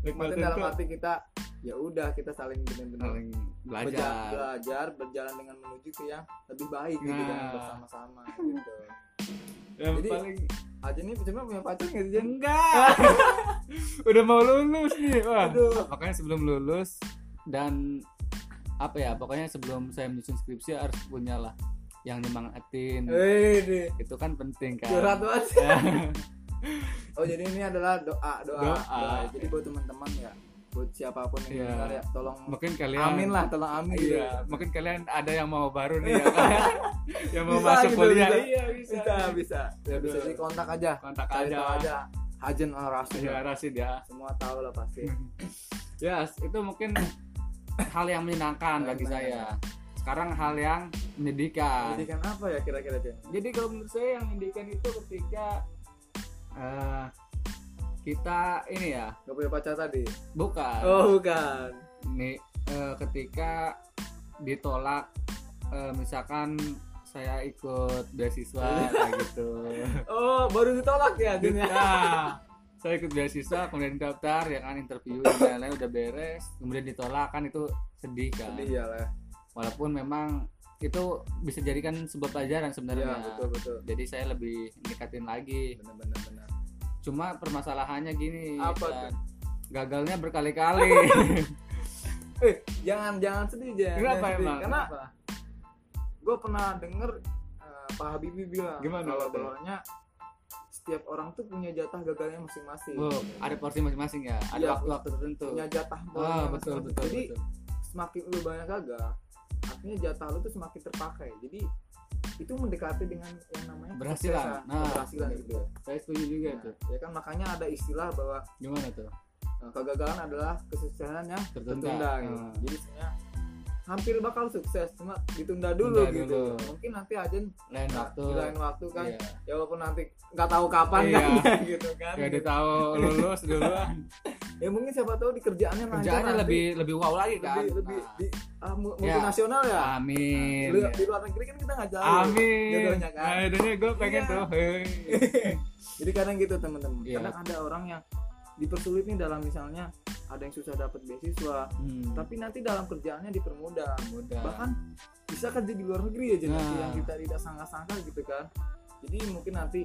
Nikmatin Nikmatin dalam tuh arti kita ya udah kita saling benar-benar beja- belajar. belajar berjalan dengan menuju ke yang lebih baik gitu kan Nah. bersama-sama gitu. Yang Jadi- paling Aja nih cuma punya pacar nggak sih Jen? Enggak. Udah mau lulus nih. Wah. Aduh. Makanya sebelum lulus dan apa ya, pokoknya sebelum saya menyusun skripsi harus punya lah yang nyemangatin. Eh. Itu kan penting kan. Curhat banget. Oh, jadi ini adalah doa, doa. Doa. Jadi buat teman-teman ya, buat siapa pun yang Iya. dengar ya, tolong mungkin kalian amin lah, tolong amin gitu. Iya, mungkin kalian ada yang mau baru nih ya yang mau Bisa masuk gitu, kuliah. bisa. Iya, bisa. Bisa, bisa. Ya bisa di kontak aja. Kontak Cari aja. aja. Hajen al Rasul. Ya, Rasid ya. Semua tahu lah pasti. Ya, itu mungkin hal yang menyenangkan bagi saya. Sekarang hal yang menyedihkan. Pendidikan apa ya kira-kira? Jadi kalau menurut saya yang menyedihkan itu ketika eh, kita ini ya Gak punya pacar tadi? bukan Oh bukan. nih eh, ketika ditolak eh, misalkan saya ikut beasiswa kayak gitu. Oh baru ditolak ya Jen ya? Nah, saya ikut beasiswa kemudian daftar ya kan interview dan lain-lain udah beres kemudian ditolak kan itu sedih kan Sedih ya lah. walaupun memang itu bisa jadikan sebuah pelajaran sebenarnya betul betul. jadi saya lebih ningkatin lagi Benar-benar benar. cuma permasalahannya gini Apa kan, gagalnya berkali-kali Eh jangan jangan sedih Jen. kenapa Jangan sedih. emang Karena Kenapa? gue pernah denger eh, Pak Habibie bilang Gimana kalau bahwanya setiap orang tuh punya jatah gagalnya masing-masing. Oh, ada porsi masing-masing ya ada Iya, waktu-waktu tertentu Punya jatah ah bolanya betul betul Jadi betul semakin lu banyak gagal, artinya jatah lu tuh semakin terpakai. Jadi itu mendekati dengan yang namanya Berhasilan. Nah, keberhasilan betul, gitu. saya setuju juga Nah, tuh ya kan makanya ada istilah bahwa gimana tuh eh, kegagalan adalah kesuksesan yang tertunda, tertunda gitu. Hmm. Jadi sebenarnya hampir bakal sukses cuma ditunda dulu Tunda gitu. dulu. Mungkin nanti aja lain waktu lain waktu kan iya. ya walaupun nanti nggak tahu kapan Iya. kan gitu kan. ya udah tahu lulus duluan Ya mungkin siapa tahu di kerjaannya kerjaannya nanti. lebih lebih wow lagi kan lebih, lebih Nah, di Ya. multinasional ya. amin Di, ya. di luar negeri kan kita nggak jauh. amin Jodohnya kan. nah gue pengen Iya. tuh. Jadi kadang gitu teman-teman. Iya. Kadang ada orang yang dipersulit nih dalam misalnya ada yang susah dapat beasiswa, Hmm, tapi nanti dalam kerjaannya dipermudah. mudah Bahkan bisa kerja di luar negeri aja nanti Nah. yang kita tidak sangka-sangka gitu kan. Jadi mungkin nanti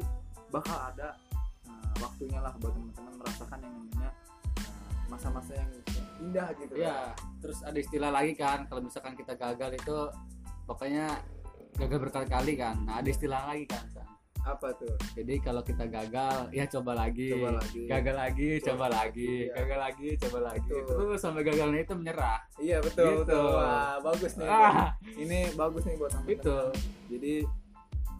bakal ada nah, waktunya lah buat teman-teman merasakan yang namanya nah, masa-masa yang indah gitu. ya terus ada istilah lagi kan kalau misalkan kita gagal itu pokoknya gagal berkali-kali kan nah ada istilah lagi kan. Apa tuh? jadi kalau kita gagal ya coba lagi Coba lagi. gagal lagi coba lagi Iya. gagal lagi coba lagi Betul. terus sampai gagalnya itu menyerah Iya betul Gitu. betul. Wah, bagus nih. ah Ini bagus nih buat teman-teman. itu Jadi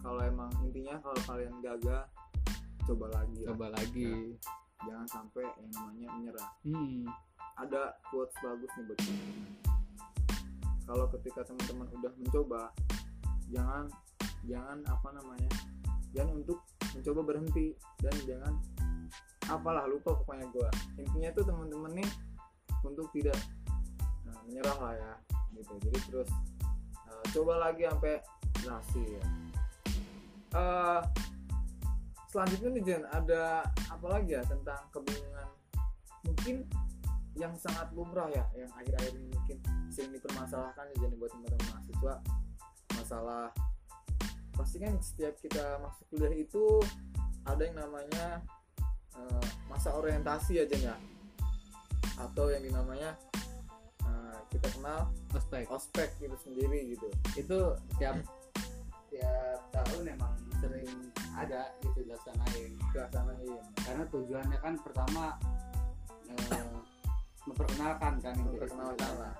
kalau emang intinya kalau kalian gagal coba lagi lah. coba lagi Jangan sampai yang namanya menyerah. hmm Ada quotes bagus nih buat teman-teman. Kalau ketika teman-teman udah mencoba, jangan jangan apa namanya? Jangan untuk mencoba berhenti dan jangan apalah lupa pokoknya gua. Intinya tuh teman-teman nih untuk tidak nah, menyerah lah ya gitu. Jadi terus uh, coba lagi sampai berhasil. Eh selanjutnya nih Jen ada apa lagi ya tentang kebingungan mungkin yang sangat lumrah ya yang akhir-akhir ini mungkin sering dipermasalahkan ya jadi buat teman-teman mahasiswa masalah pasti kan setiap kita masuk kuliah itu ada yang namanya eh, masa orientasi aja ya? Atau yang dinamanya eh, kita kenal ospek. ospek gitu sendiri gitu. Itu tiap tiap tahun emang sering ada gitu dilaksanain. Dilaksanain. Karena tujuannya kan pertama eh, memperkenalkan kan yang Memperkenalkan lah.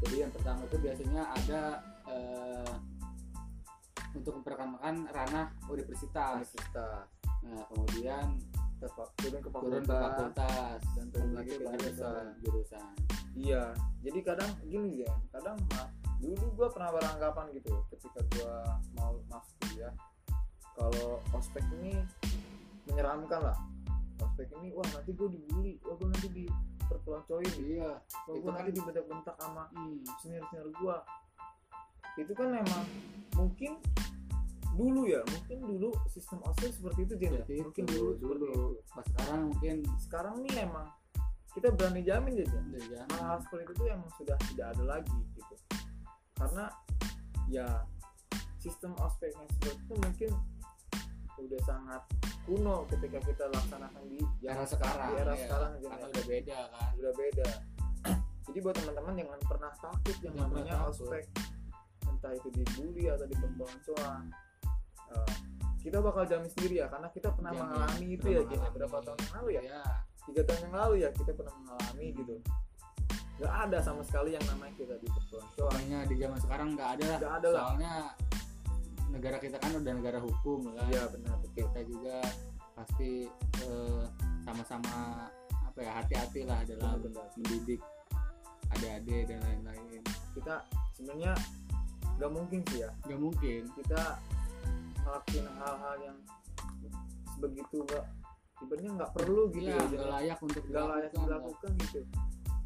jadi yang pertama itu biasanya ada eh, untuk memperkenalkan ranah universitas universitas nah kemudian turun ke turun ke fakultas dan turun lagi ke jurusan. jurusan Iya, jadi kadang gini ya, kadang mah dulu gua pernah beranggapan gitu ketika gua mau masuk kuliah kalau ospek ini menyeramkan lah. Ospek ini wah nanti gua dibully, wah gua nanti diperpeloncoin, iya wah Itu gua nanti kan- dibentak-bentak sama hmm. senior-senior gua. Itu kan memang mungkin dulu ya, mungkin dulu sistem ospek seperti itu Jen ya. Seperti Mungkin dulu seperti dulu. itu. pas sekarang mungkin Sekarang nih emang kita berani jamin Jen ya. hal-hal seperti itu emang sudah tidak ada lagi gitu karena ya sistem ospeknya seperti itu mungkin udah sangat kuno ketika kita laksanakan di era sekarang di era ya, sekarang aja karena ya. udah beda kan udah beda jadi buat teman-teman jangan pernah takut yang Jangan namanya takut. Entah itu dibully atau diperpeloncoan Eh, kita bakal jamin sendiri ya karena kita pernah Jamin, mengalami itu ya ya. mengalami. berapa tahun yang lalu ya ya tiga tahun yang lalu ya kita pernah mengalami gitu nggak ada sama sekali yang namanya kita diperpeloncoan soalnya di zaman sekarang nggak ada lah Nggak ada lah. soalnya negara kita kan udah negara hukum kan Iya benar betul. kita juga pasti eh, sama-sama apa ya hati-hati lah dalam Benar, benar. mendidik adik-adik dan lain-lain Kita sebenarnya nggak mungkin sih ya. Nggak mungkin. Kita ngelakuin hal-hal yang begitu nggak ibaratnya nggak perlu gitu ya ya, jadi layak untuk nggak layak dilakukan dilakukan gitu.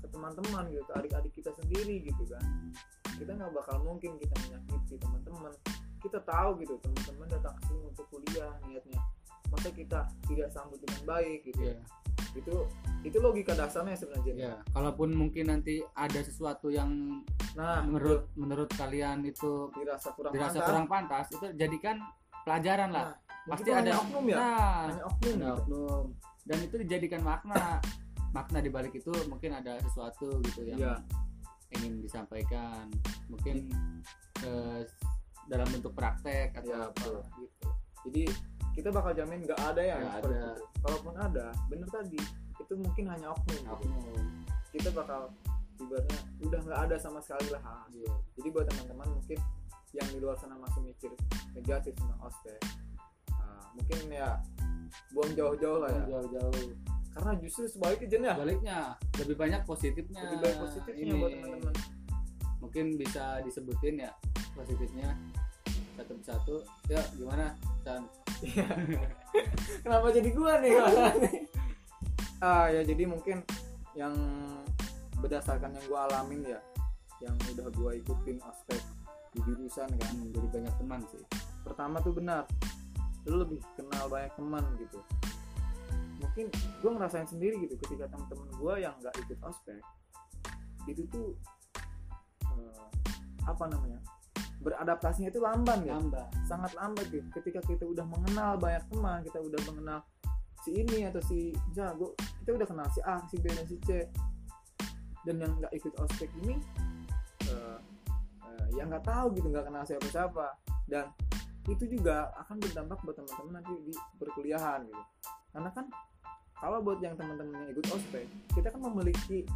Ke teman-teman gitu ke adik-adik kita sendiri gitu kan. Kita nggak bakal mungkin kita menyakiti teman-teman. Kita tahu gitu teman-teman datang ke sini untuk kuliah niatnya. Masa kita tidak sambut dengan baik gitu Iya. Itu itu logika dasarnya sebenarnya ya kalaupun mungkin nanti ada sesuatu yang nah menurut menurut kalian itu dirasa kurang dirasa pantas, kurang pantas itu jadikan pelajaran lah. Nah, pasti mungkin ada oknum ya? Nah, hanya oknum ada gitu. oknum. Dan itu dijadikan makna. Makna di balik itu mungkin ada sesuatu gitu yang Iya. ingin disampaikan. Mungkin eh, dalam bentuk praktek atau Iya, apa. betul. gitu. Jadi kita bakal jamin nggak ada ya yang seperti ada. itu. Kalaupun ada bener tadi itu mungkin hanya oknum. Oknum. Kita bakal ibaratnya udah nggak ada sama sekali lah. Iya. jadi buat teman-teman mungkin yang di luar sana masih mikir negatif tentang ospek nah, mungkin ya buang jauh-jauh lah ya. Jauh-jauh. Karena justru sebaliknya Jen ya? Baliknya lebih banyak positifnya. Lebih baik positifnya Ini buat teman-teman. mungkin bisa disebutin ya positifnya. Satu persatu. Ya gimana Chan kenapa jadi gua nih? Ah ya jadi mungkin yang berdasarkan yang gua alamin ya yang udah gua ikutin aspek di jurusan kan jadi banyak teman sih. Pertama tuh benar lu lebih kenal banyak teman gitu. Mungkin gua ngerasain sendiri gitu ketika teman-teman gua yang nggak ikut ospek itu tuh eh, apa namanya beradaptasinya itu lamban ya. Nambah sangat lambat gitu ketika kita udah mengenal banyak teman kita udah mengenal si ini atau si jago kita udah kenal si A si B dan si C. Dan yang nggak ikut ospek ini eh, eh, yang nggak tahu gitu nggak kenal siapa siapa dan itu juga akan berdampak buat teman-teman nanti di perkuliahan gitu. Karena kan kalau buat yang teman-teman yang ikut ospek kita kan memiliki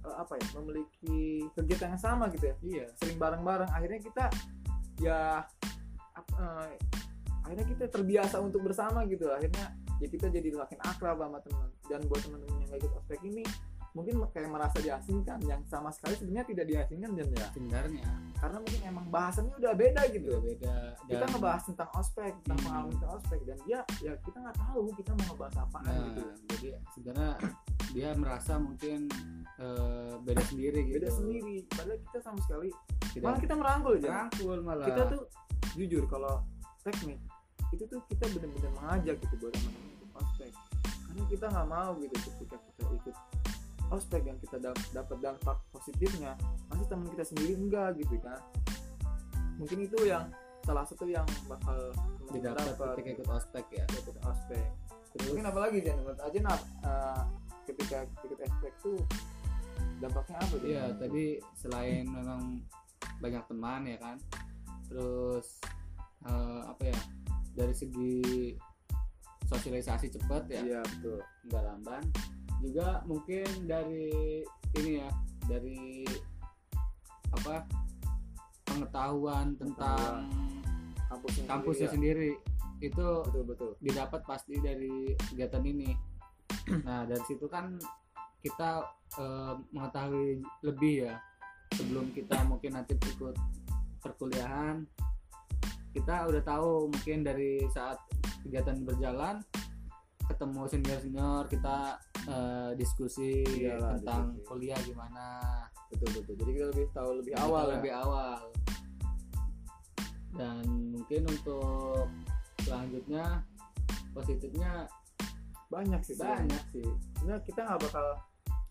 eh, apa ya memiliki kegiatan yang sama gitu ya. Iya. Sering bareng-bareng akhirnya kita ya eh, akhirnya kita terbiasa untuk bersama gitu. Akhirnya ya kita jadi makin akrab sama teman dan buat teman-teman yang gak ikut ospek ini mungkin kayak merasa diasingkan yang sama sekali sebenarnya tidak diasingkan dan ya? Sebenarnya. Karena mungkin emang bahasannya udah beda gitu. Udah beda. Kita Dan- ngebahas tentang ospek tentang Hmm. pengalaman tentang ospek dan dia ya kita nggak tahu kita mau ngebahas apaan nah, gitu. jadi sebenarnya dia merasa mungkin eh, beda sendiri gitu. beda sendiri. Padahal kita sama sekali tidak. malah kita merangkul aja. Rangkul malah. Kita tuh jujur kalau teknik itu tuh kita benar-benar mengajak gitu buat teman-teman ikut ospek. Karena kita nggak mau gitu ketika kita ikut ospek yang kita dap- dapat dampak positifnya masih teman kita sendiri enggak gitu kan. Mungkin itu yang salah satu yang bakal didapat dapat ketika ikut ospek ya. Ikut ospek. Terus? Mungkin apalagi Jan menurut aja nah eh, ketika ikut ospek tuh dampaknya apa Jan? Iya tadi selain memang banyak teman ya kan? Terus eh, apa ya dari segi sosialisasi cepat ya? Iya betul. Nggak lamban. Juga mungkin dari ini ya dari apa pengetahuan tentang kampusnya kampusnya sendiri, sendiri. itu ya. betul betul. didapat pasti dari kegiatan ini. Nah dari situ kan kita eh, mengetahui lebih ya sebelum kita mungkin nanti ikut perkuliahan kita udah tahu mungkin dari saat kegiatan berjalan ketemu senior senior kita eh, diskusi Iyalah, tentang diskusi. kuliah gimana betul betul jadi kita lebih tahu lebih Kita awal ya. lebih awal dan mungkin untuk selanjutnya positifnya banyak sih banyak. sih. Sebenarnya kita nggak bakal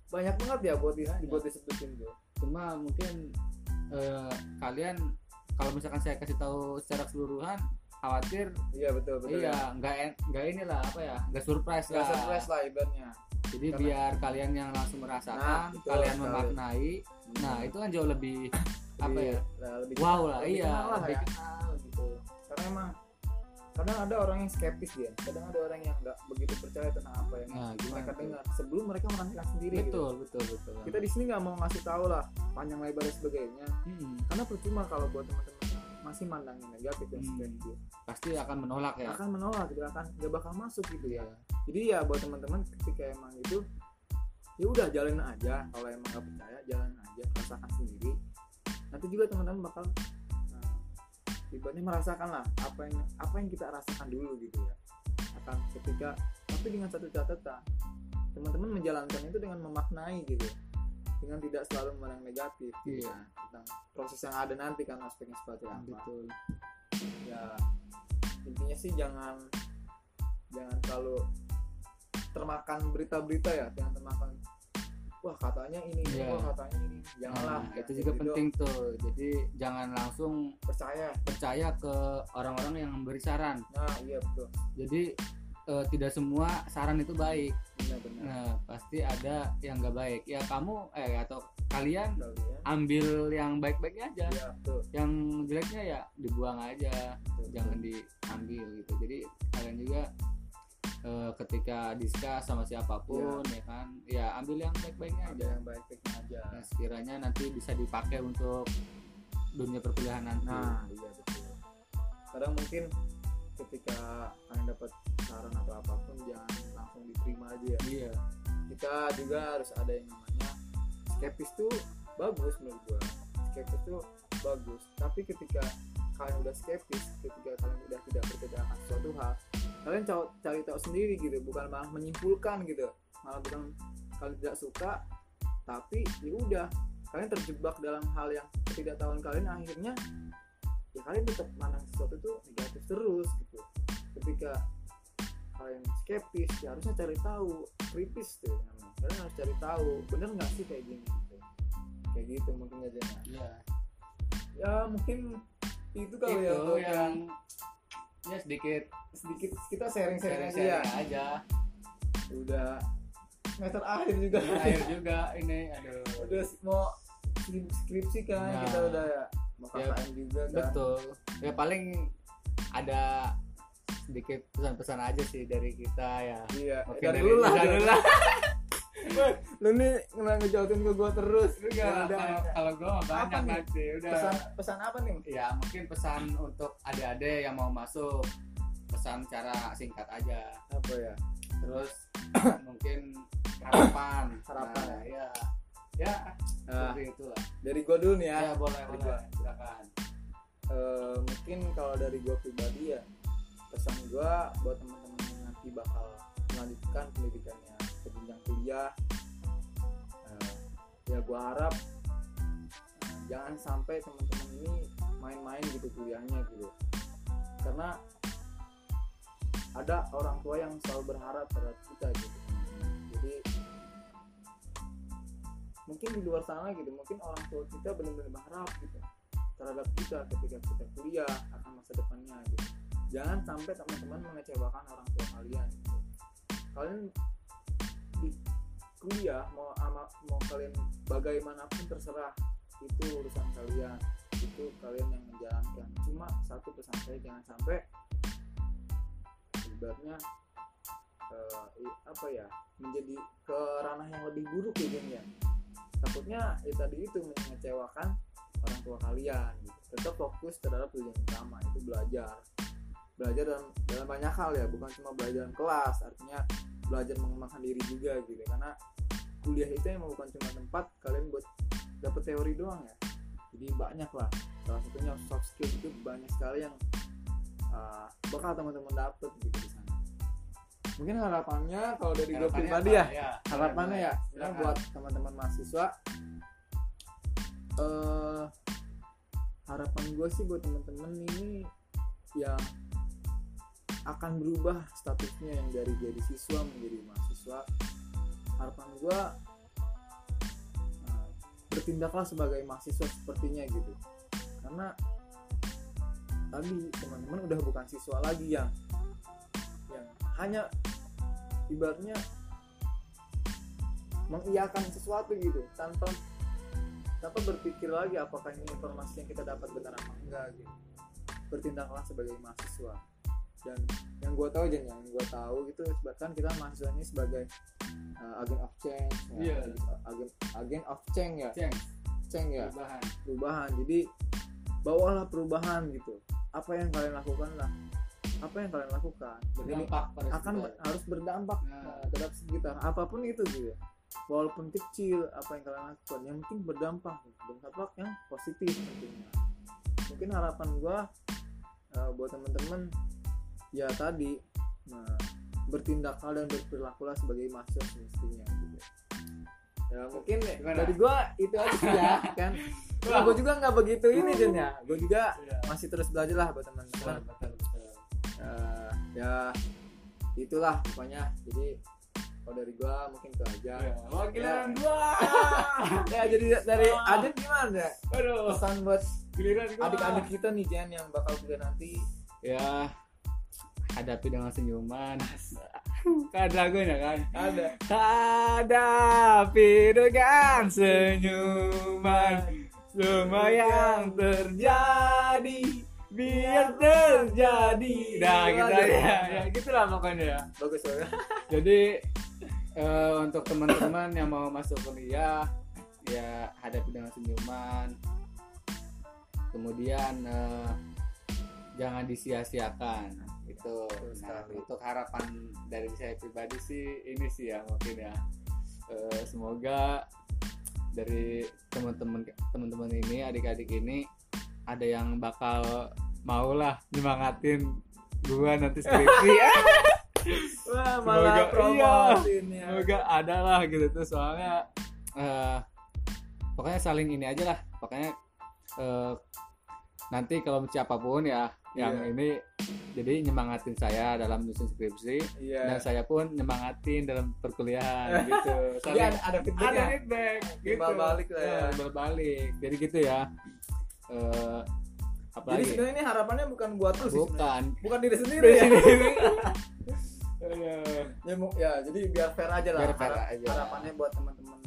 banyak banget ya buat di, Banyak. buat disebutin tuh cuma mungkin eh, kalian kalau misalkan saya kasih tahu secara keseluruhan khawatir iya betul betul iya nggak en- nggak inilah apa ya nggak surprise Nggak lah. surprise lah ibaratnya jadi Karena- biar kalian yang langsung Nah, merasakan betul kalian sekali. memaknai. Nah itu kan jauh lebih apa ya nah, lebih wow lah lebih iya kenal lah lebih ya. kenal gitu. Karena emang kadang ada orang yang skeptis dia kadang ada orang yang nggak begitu percaya tentang apa yang nah mereka dengar sebelum mereka merasakan sendiri gitu. betul betul betul. Kita di sini nggak mau ngasih tahu lah panjang lebar dan sebagainya. Hmm, karena percuma kalau buat teman-teman masih mandangin negatif dan Hmm. pasti akan menolak ya? Akan menolak gitu akan nggak bakal masuk gitu ya. Iya. jadi ya buat teman-teman ketika emang itu ya udah jalanin aja. Kalau emang nggak percaya jalanin aja rasakan sendiri. Nanti juga teman-teman bakal ibaratnya merasakan lah apa yang apa yang kita rasakan dulu gitu ya. Akan ketika tapi dengan satu catatan teman-teman menjalankan itu dengan memaknai gitu. Dengan tidak selalu memandang negatif gitu kan, tentang proses yang ada nanti kan aspeknya seperti apa. Betul. Ya intinya sih jangan jangan terlalu termakan berita-berita ya jangan termakan wah katanya ini Iya. wah katanya ini. Janganlah. Nah, ya, itu juga penting tuh. Jadi jangan langsung percaya. percaya ke orang-orang yang memberi saran. Nah iya betul. Jadi eh, tidak semua saran itu baik. Benar-benar nah pasti ada yang nggak baik. Ya kamu eh atau kalian kalian ambil yang baik-baiknya aja. Ya betul. Yang jeleknya ya dibuang aja. Betul, jangan diambil gitu. Jadi kalian juga eh, ketika diskus sama siapa pun ya kan? Ya ambil yang baik-baiknya aja. yang baik-baiknya aja. Nah, sekiranya nanti bisa dipakai untuk dunia perkuliahan nanti. Nah iya betul. Kadang mungkin ketika kalian dapat saran atau apa pun jangan langsung diterima aja ya. Iya. Kita juga harus ada yang namanya skeptis tuh bagus menurut gua. Skeptis tuh bagus. Tapi ketika kalian udah skeptis ketika kalian udah tidak percaya akan suatu hal kalian cari, cari tahu sendiri gitu bukan malah menyimpulkan gitu. Malah bukan kalian tidak suka tapi ya udah kalian terjebak dalam hal yang ketidaktahuan kalian akhirnya ya kalian tetap mandang sesuatu tuh negatif terus gitu. Ketika kalian skeptis ya harusnya cari tahu. Kritis tuh namanya. Kalian harus cari tahu bener nggak sih kayak gini? gitu. Kayak gitu mungkin aja. Ya. iya. Ya mungkin itu kali ya itu untuk yang ya sedikit sedikit kita sharing-sharing aja ya. aja. Udah. Semester akhir juga. Akhir juga ini aduh. Udah mau skripsi kan Nah. kita udah ya Ya, juga kan. Betul. Ya paling ada sedikit pesan-pesan aja sih dari kita ya. Iya Mungkin dari dulu lah dari dulu lah lu nih nggak ngejauhin ke gua terus. Enggak, Ya kalau kalau gue mah banyak nanti udah. Pesan pesan apa nih? Ya mungkin pesan untuk adik-adik yang mau masuk. Pesan cara singkat aja. Apa ya? Terus mungkin harapan Harapan. nah, ya ya nah, seperti itulah. Dari gua dulu nih ya. Ya, boleh Dari boleh. gua. silakan. Eh, mungkin kalau dari gue pribadi ya pesan gue buat teman-teman yang nanti bakal melanjutkan pendidikannya ke jenjang kuliah. Eh, ya gue harap jangan sampai teman-teman ini main-main gitu kuliahnya gitu. Karena ada orang tua yang selalu berharap terhadap kita gitu. Jadi mungkin di luar sana gitu mungkin orang tua kita benar-benar berharap gitu terhadap kita ketika kita kuliah akan masa depannya gitu. Jangan sampai teman-teman mengecewakan orang tua kalian gitu. kalian di kuliah mau ama, mau kalian bagaimanapun terserah. Itu urusan kalian. Itu kalian yang menjalankan. Cuma satu pesan saya jangan sampai ibaratnya i- apa ya menjadi ke ranah yang lebih buruk ya ya takutnya ya tadi itu mengecewakan orang tua kalian gitu. tetap fokus terhadap tujuan utama itu belajar. Belajar dalam dalam banyak hal ya bukan cuma belajar kelas. Artinya belajar mengembangkan diri juga gitu. Karena kuliah itu emang bukan cuma tempat kalian buat dapet teori doang ya. Jadi banyak lah. Salah satunya soft skill itu banyak sekali yang uh, bakal teman-teman dapet gitu di sana. Mungkin harapannya kalau dari gue pribadi ya harapannya ya sebenarnya Silakan. buat teman-teman mahasiswa eh harapan gue sih buat teman-teman ini yang akan berubah statusnya yang dari jadi siswa menjadi mahasiswa. Harapan gue eh, bertindaklah sebagai mahasiswa sepertinya gitu. Karena tadi teman-teman udah bukan siswa lagi yang yang hanya ibaratnya mengiyakan sesuatu gitu tanpa tanpa berpikir lagi apakah ini informasi yang kita dapat benar apa enggak gitu. Bertindaklah sebagai mahasiswa dan yang gue tahu aja yang gue tahu itu bahkan kita mahasiswa ini sebagai uh, agen of change ya, Iya. agen agen of change ya. Ceng, change ya. Perubahan. Perubahan. Jadi bawalah perubahan gitu. Apa yang kalian lakukan lah. Apa yang kalian lakukan. Berdampak pada akan sekitar. harus berdampak Nah. uh, terhadap sekitar. Apa pun itu gitu walaupun kecil apa yang kalian lakukan yang penting berdampak. Berdampak yang positif tentunya. Mungkin harapan gua uh, buat teman-teman ya tadi nah, bertindaklah dan berperilakulah sebagai mahasiswa semestinya gitu ya mungkin Gimana? dari gua itu aja sih ya kan Wah. gue juga nggak begitu ini Jen ya gue juga Iya. masih terus belajar lah buat teman-teman. Eh, ya itulah pokoknya jadi kalau dari gua mungkin itu aja Ya, giliran gua. ya jadi dari Ah. Adit gimana ya Aduh, pesan buat adik-adik kita nih Jen yang bakal kuliah nanti Ya, hadapi dengan senyuman. Kan ada lagunya kan? ada. Hadapi dengan senyuman Semua yang terjadi. Biar terjadi. Nah gitu ya, ya gitulah pokoknya ya. Bagus banget Jadi eh, untuk teman-teman yang mau masuk kuliah Ya hadapi dengan senyuman. Kemudian eh, Jangan disia-siakan Itu Betul Nah sekali. untuk harapan dari saya pribadi sih Ini sih ya mungkin ya Eh, Semoga dari teman-teman teman-teman ini adik-adik ini ada yang bakal mau lah nyemangatin gua nanti skripsi wah Semoga- malah iya. promotin ya semoga ada lah gitu tuh soalnya eh, pokoknya saling ini aja lah pokoknya eh, nanti kalau siapa pun ya yang Iya. ini jadi nyemangatin saya dalam menyusun skripsi. Iya. Dan saya pun nyemangatin dalam perkuliahan gitu. Jadi ada, ada feedback ada ya? feedback gitu. balik lah ya. timbal balik jadi gitu ya. Eh, jadi apalagi sebenarnya ini harapannya bukan buat lu sih bukan. Bukan diri sendiri ya? Eh, ya, ya jadi biar fair aja lah. Biar fair Harap- aja. harapannya buat teman-teman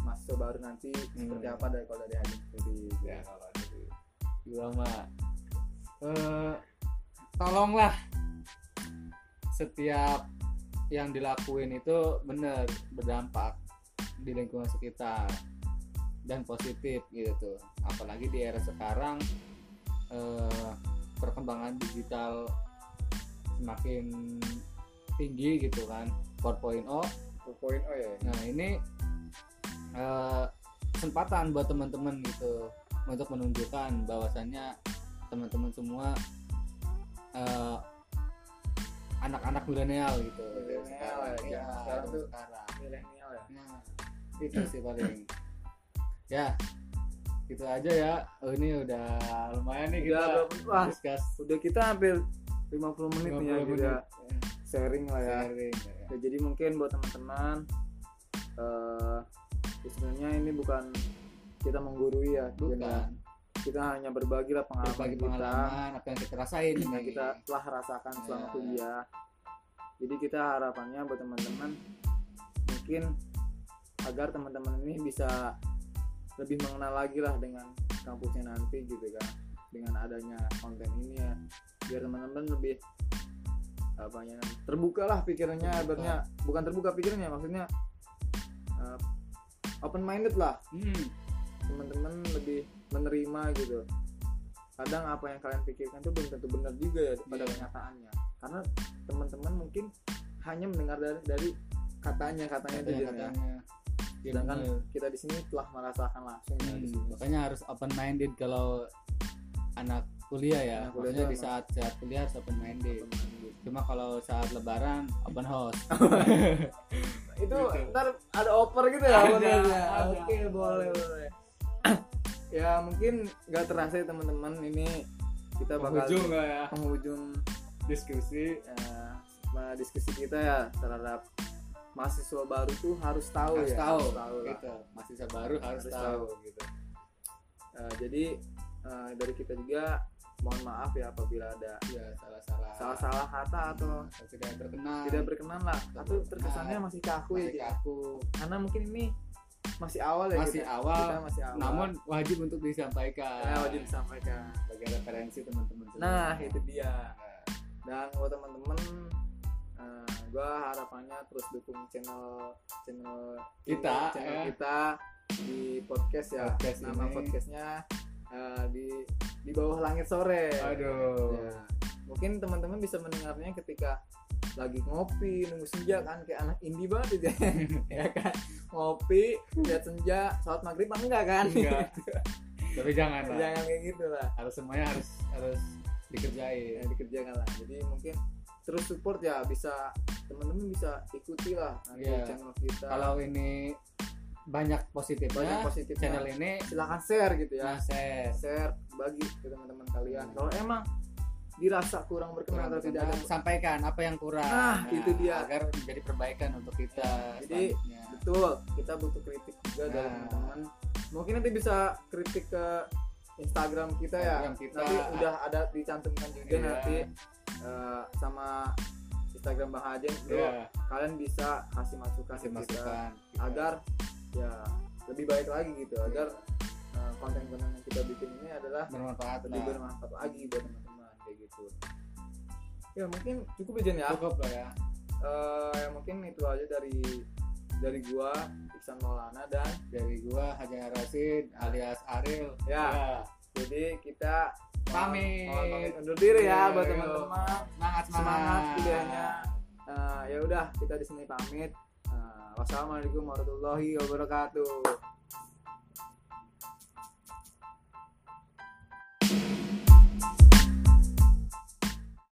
mahasiswa baru nanti seperti Hmm. apa dari kalau dari Adit jadi ya kalau dari gua mah eh, tolonglah. Setiap yang dilakuin itu bener berdampak di lingkungan sekitar dan positif gitu. Apalagi di era sekarang eh, perkembangan digital semakin tinggi gitu kan. 4.0 2.0 ya. Nah ini eh, kesempatan buat teman-teman gitu untuk menunjukkan bahwasannya teman-teman semua eh, anak-anak milenial gitu. Milenial ya, ya, sekarang tuh. sekarang. milenial ya Nah, itu sih paling. ya, gitu aja ya. Oh, ini udah lumayan nih Udah kita wah, discuss udah kita hampir 50 menit nih ya 50 juga menit. sharing lah ya Sharing, ya. Ya, jadi mungkin buat teman-teman eh Ya, sebenarnya ini bukan kita menggurui ya ya. Kita hanya berbagi lah pengalaman berbagi kita pengalaman apa yang kita rasain yang kita telah rasakan selama Ya. kuliah. Jadi kita harapannya buat teman-teman mungkin agar teman-teman ini bisa lebih mengenal lagi lah dengan kampusnya nanti gitu kan. Dengan adanya konten ini ya. Biar teman-teman lebih apa ya terbuka lah pikirannya. Terbuka. ibaratnya bukan terbuka pikirannya maksudnya open minded lah. Hmm, teman-teman lebih menerima gitu kadang apa yang kalian pikirkan itu belum tentu benar juga ya pada Iya. kenyataannya karena teman-teman mungkin hanya mendengar dari, dari katanya katanya itu katanya, Jen, ya. katanya. Iya, sedangkan bener. kita di sini telah merasakan langsung ya di Hmm, sini makanya harus open minded kalau anak kuliah ya Anak kuliah di saat saat kuliah harus open minded Open minded. cuma kalau saat lebaran open house itu Gitu. ntar ada oper gitu ya Ada, ada. oke boleh boleh ya mungkin nggak terasa ya teman-teman. Ini kita bakal Penghujung ya. penghujung diskusi. Sama diskusi kita ya terhadap mahasiswa baru tuh harus tahu harus ya tahu, harus tahu lah. gitu. Mahasiswa baru harus, Harus tahu, gitu. Eh, jadi eh, dari kita juga mohon maaf ya apabila ada ya salah salah salah-salah kata atau tidak berkenan. tidak berkenan lah. Atau terkesannya masih kaku ya. masih kaku. Karena mungkin ini masih awal ya masih kita. awal. Kita masih awal. Namun wajib untuk disampaikan. Ya, wajib disampaikan. Sebagai referensi teman-teman nah itu dia. Dan buat teman-teman eh, gua harapannya terus dukung channel channel ini, Kita, channel ya. kita di podcast ya. Podcast nama ini. podcastnya eh, di di bawah langit sore. Aduh. Ya. mungkin teman-teman bisa mendengarnya ketika lagi ngopi nunggu senja kan kayak anak indie banget itu. Ya. ya kan? Ngopi lihat senja sholat maghrib enggak kan? Enggak. tapi jangan lah. Jangan kayak gitu lah. Harus semuanya harus harus dikerjain. Yang dikerjakan lah. Jadi mungkin terus support ya bisa teman-teman bisa ikuti lah Iya. channel kita. Kalau ini banyak positifnya banyak positifnya. channel ini silahkan share gitu nah, ya share. Share bagi ke teman-teman kalian. Hmm. kalau emang dirasa kurang berkenan atau tidak ada sampaikan apa yang kurang. Nah, itu dia. agar menjadi perbaikan untuk kita Ya, jadi, betul. Kita butuh kritik juga dari Nah. teman-teman. Mungkin nanti bisa kritik ke Instagram kita ya. Instagram kita. nanti udah ada dicantumkan juga Iya. nanti eh, sama Instagram Bang Hajen. Bro Iya, kalian bisa kasih masukan kasih kita masukan agar ya lebih baik lagi gitu. Agar eh, konten-konten yang kita bikin ini adalah bermanfaat lebih bermanfaat lagi buat teman-teman kayak gitu. Ya mungkin cukup aja nih ya? Cukup lah ya. Eh, ya mungkin itu aja dari dari gua Iksan Maulana dan dari gua Hajar Rasid alias Ariel. Ya. Jadi kita Pamit. mohon pamit undur diri ya Iya, buat iya. teman-teman. Semangat semangat. Kuliahnya Eh, ya udah kita di sini pamit. Eh, wassalamualaikum warahmatullahi wabarakatuh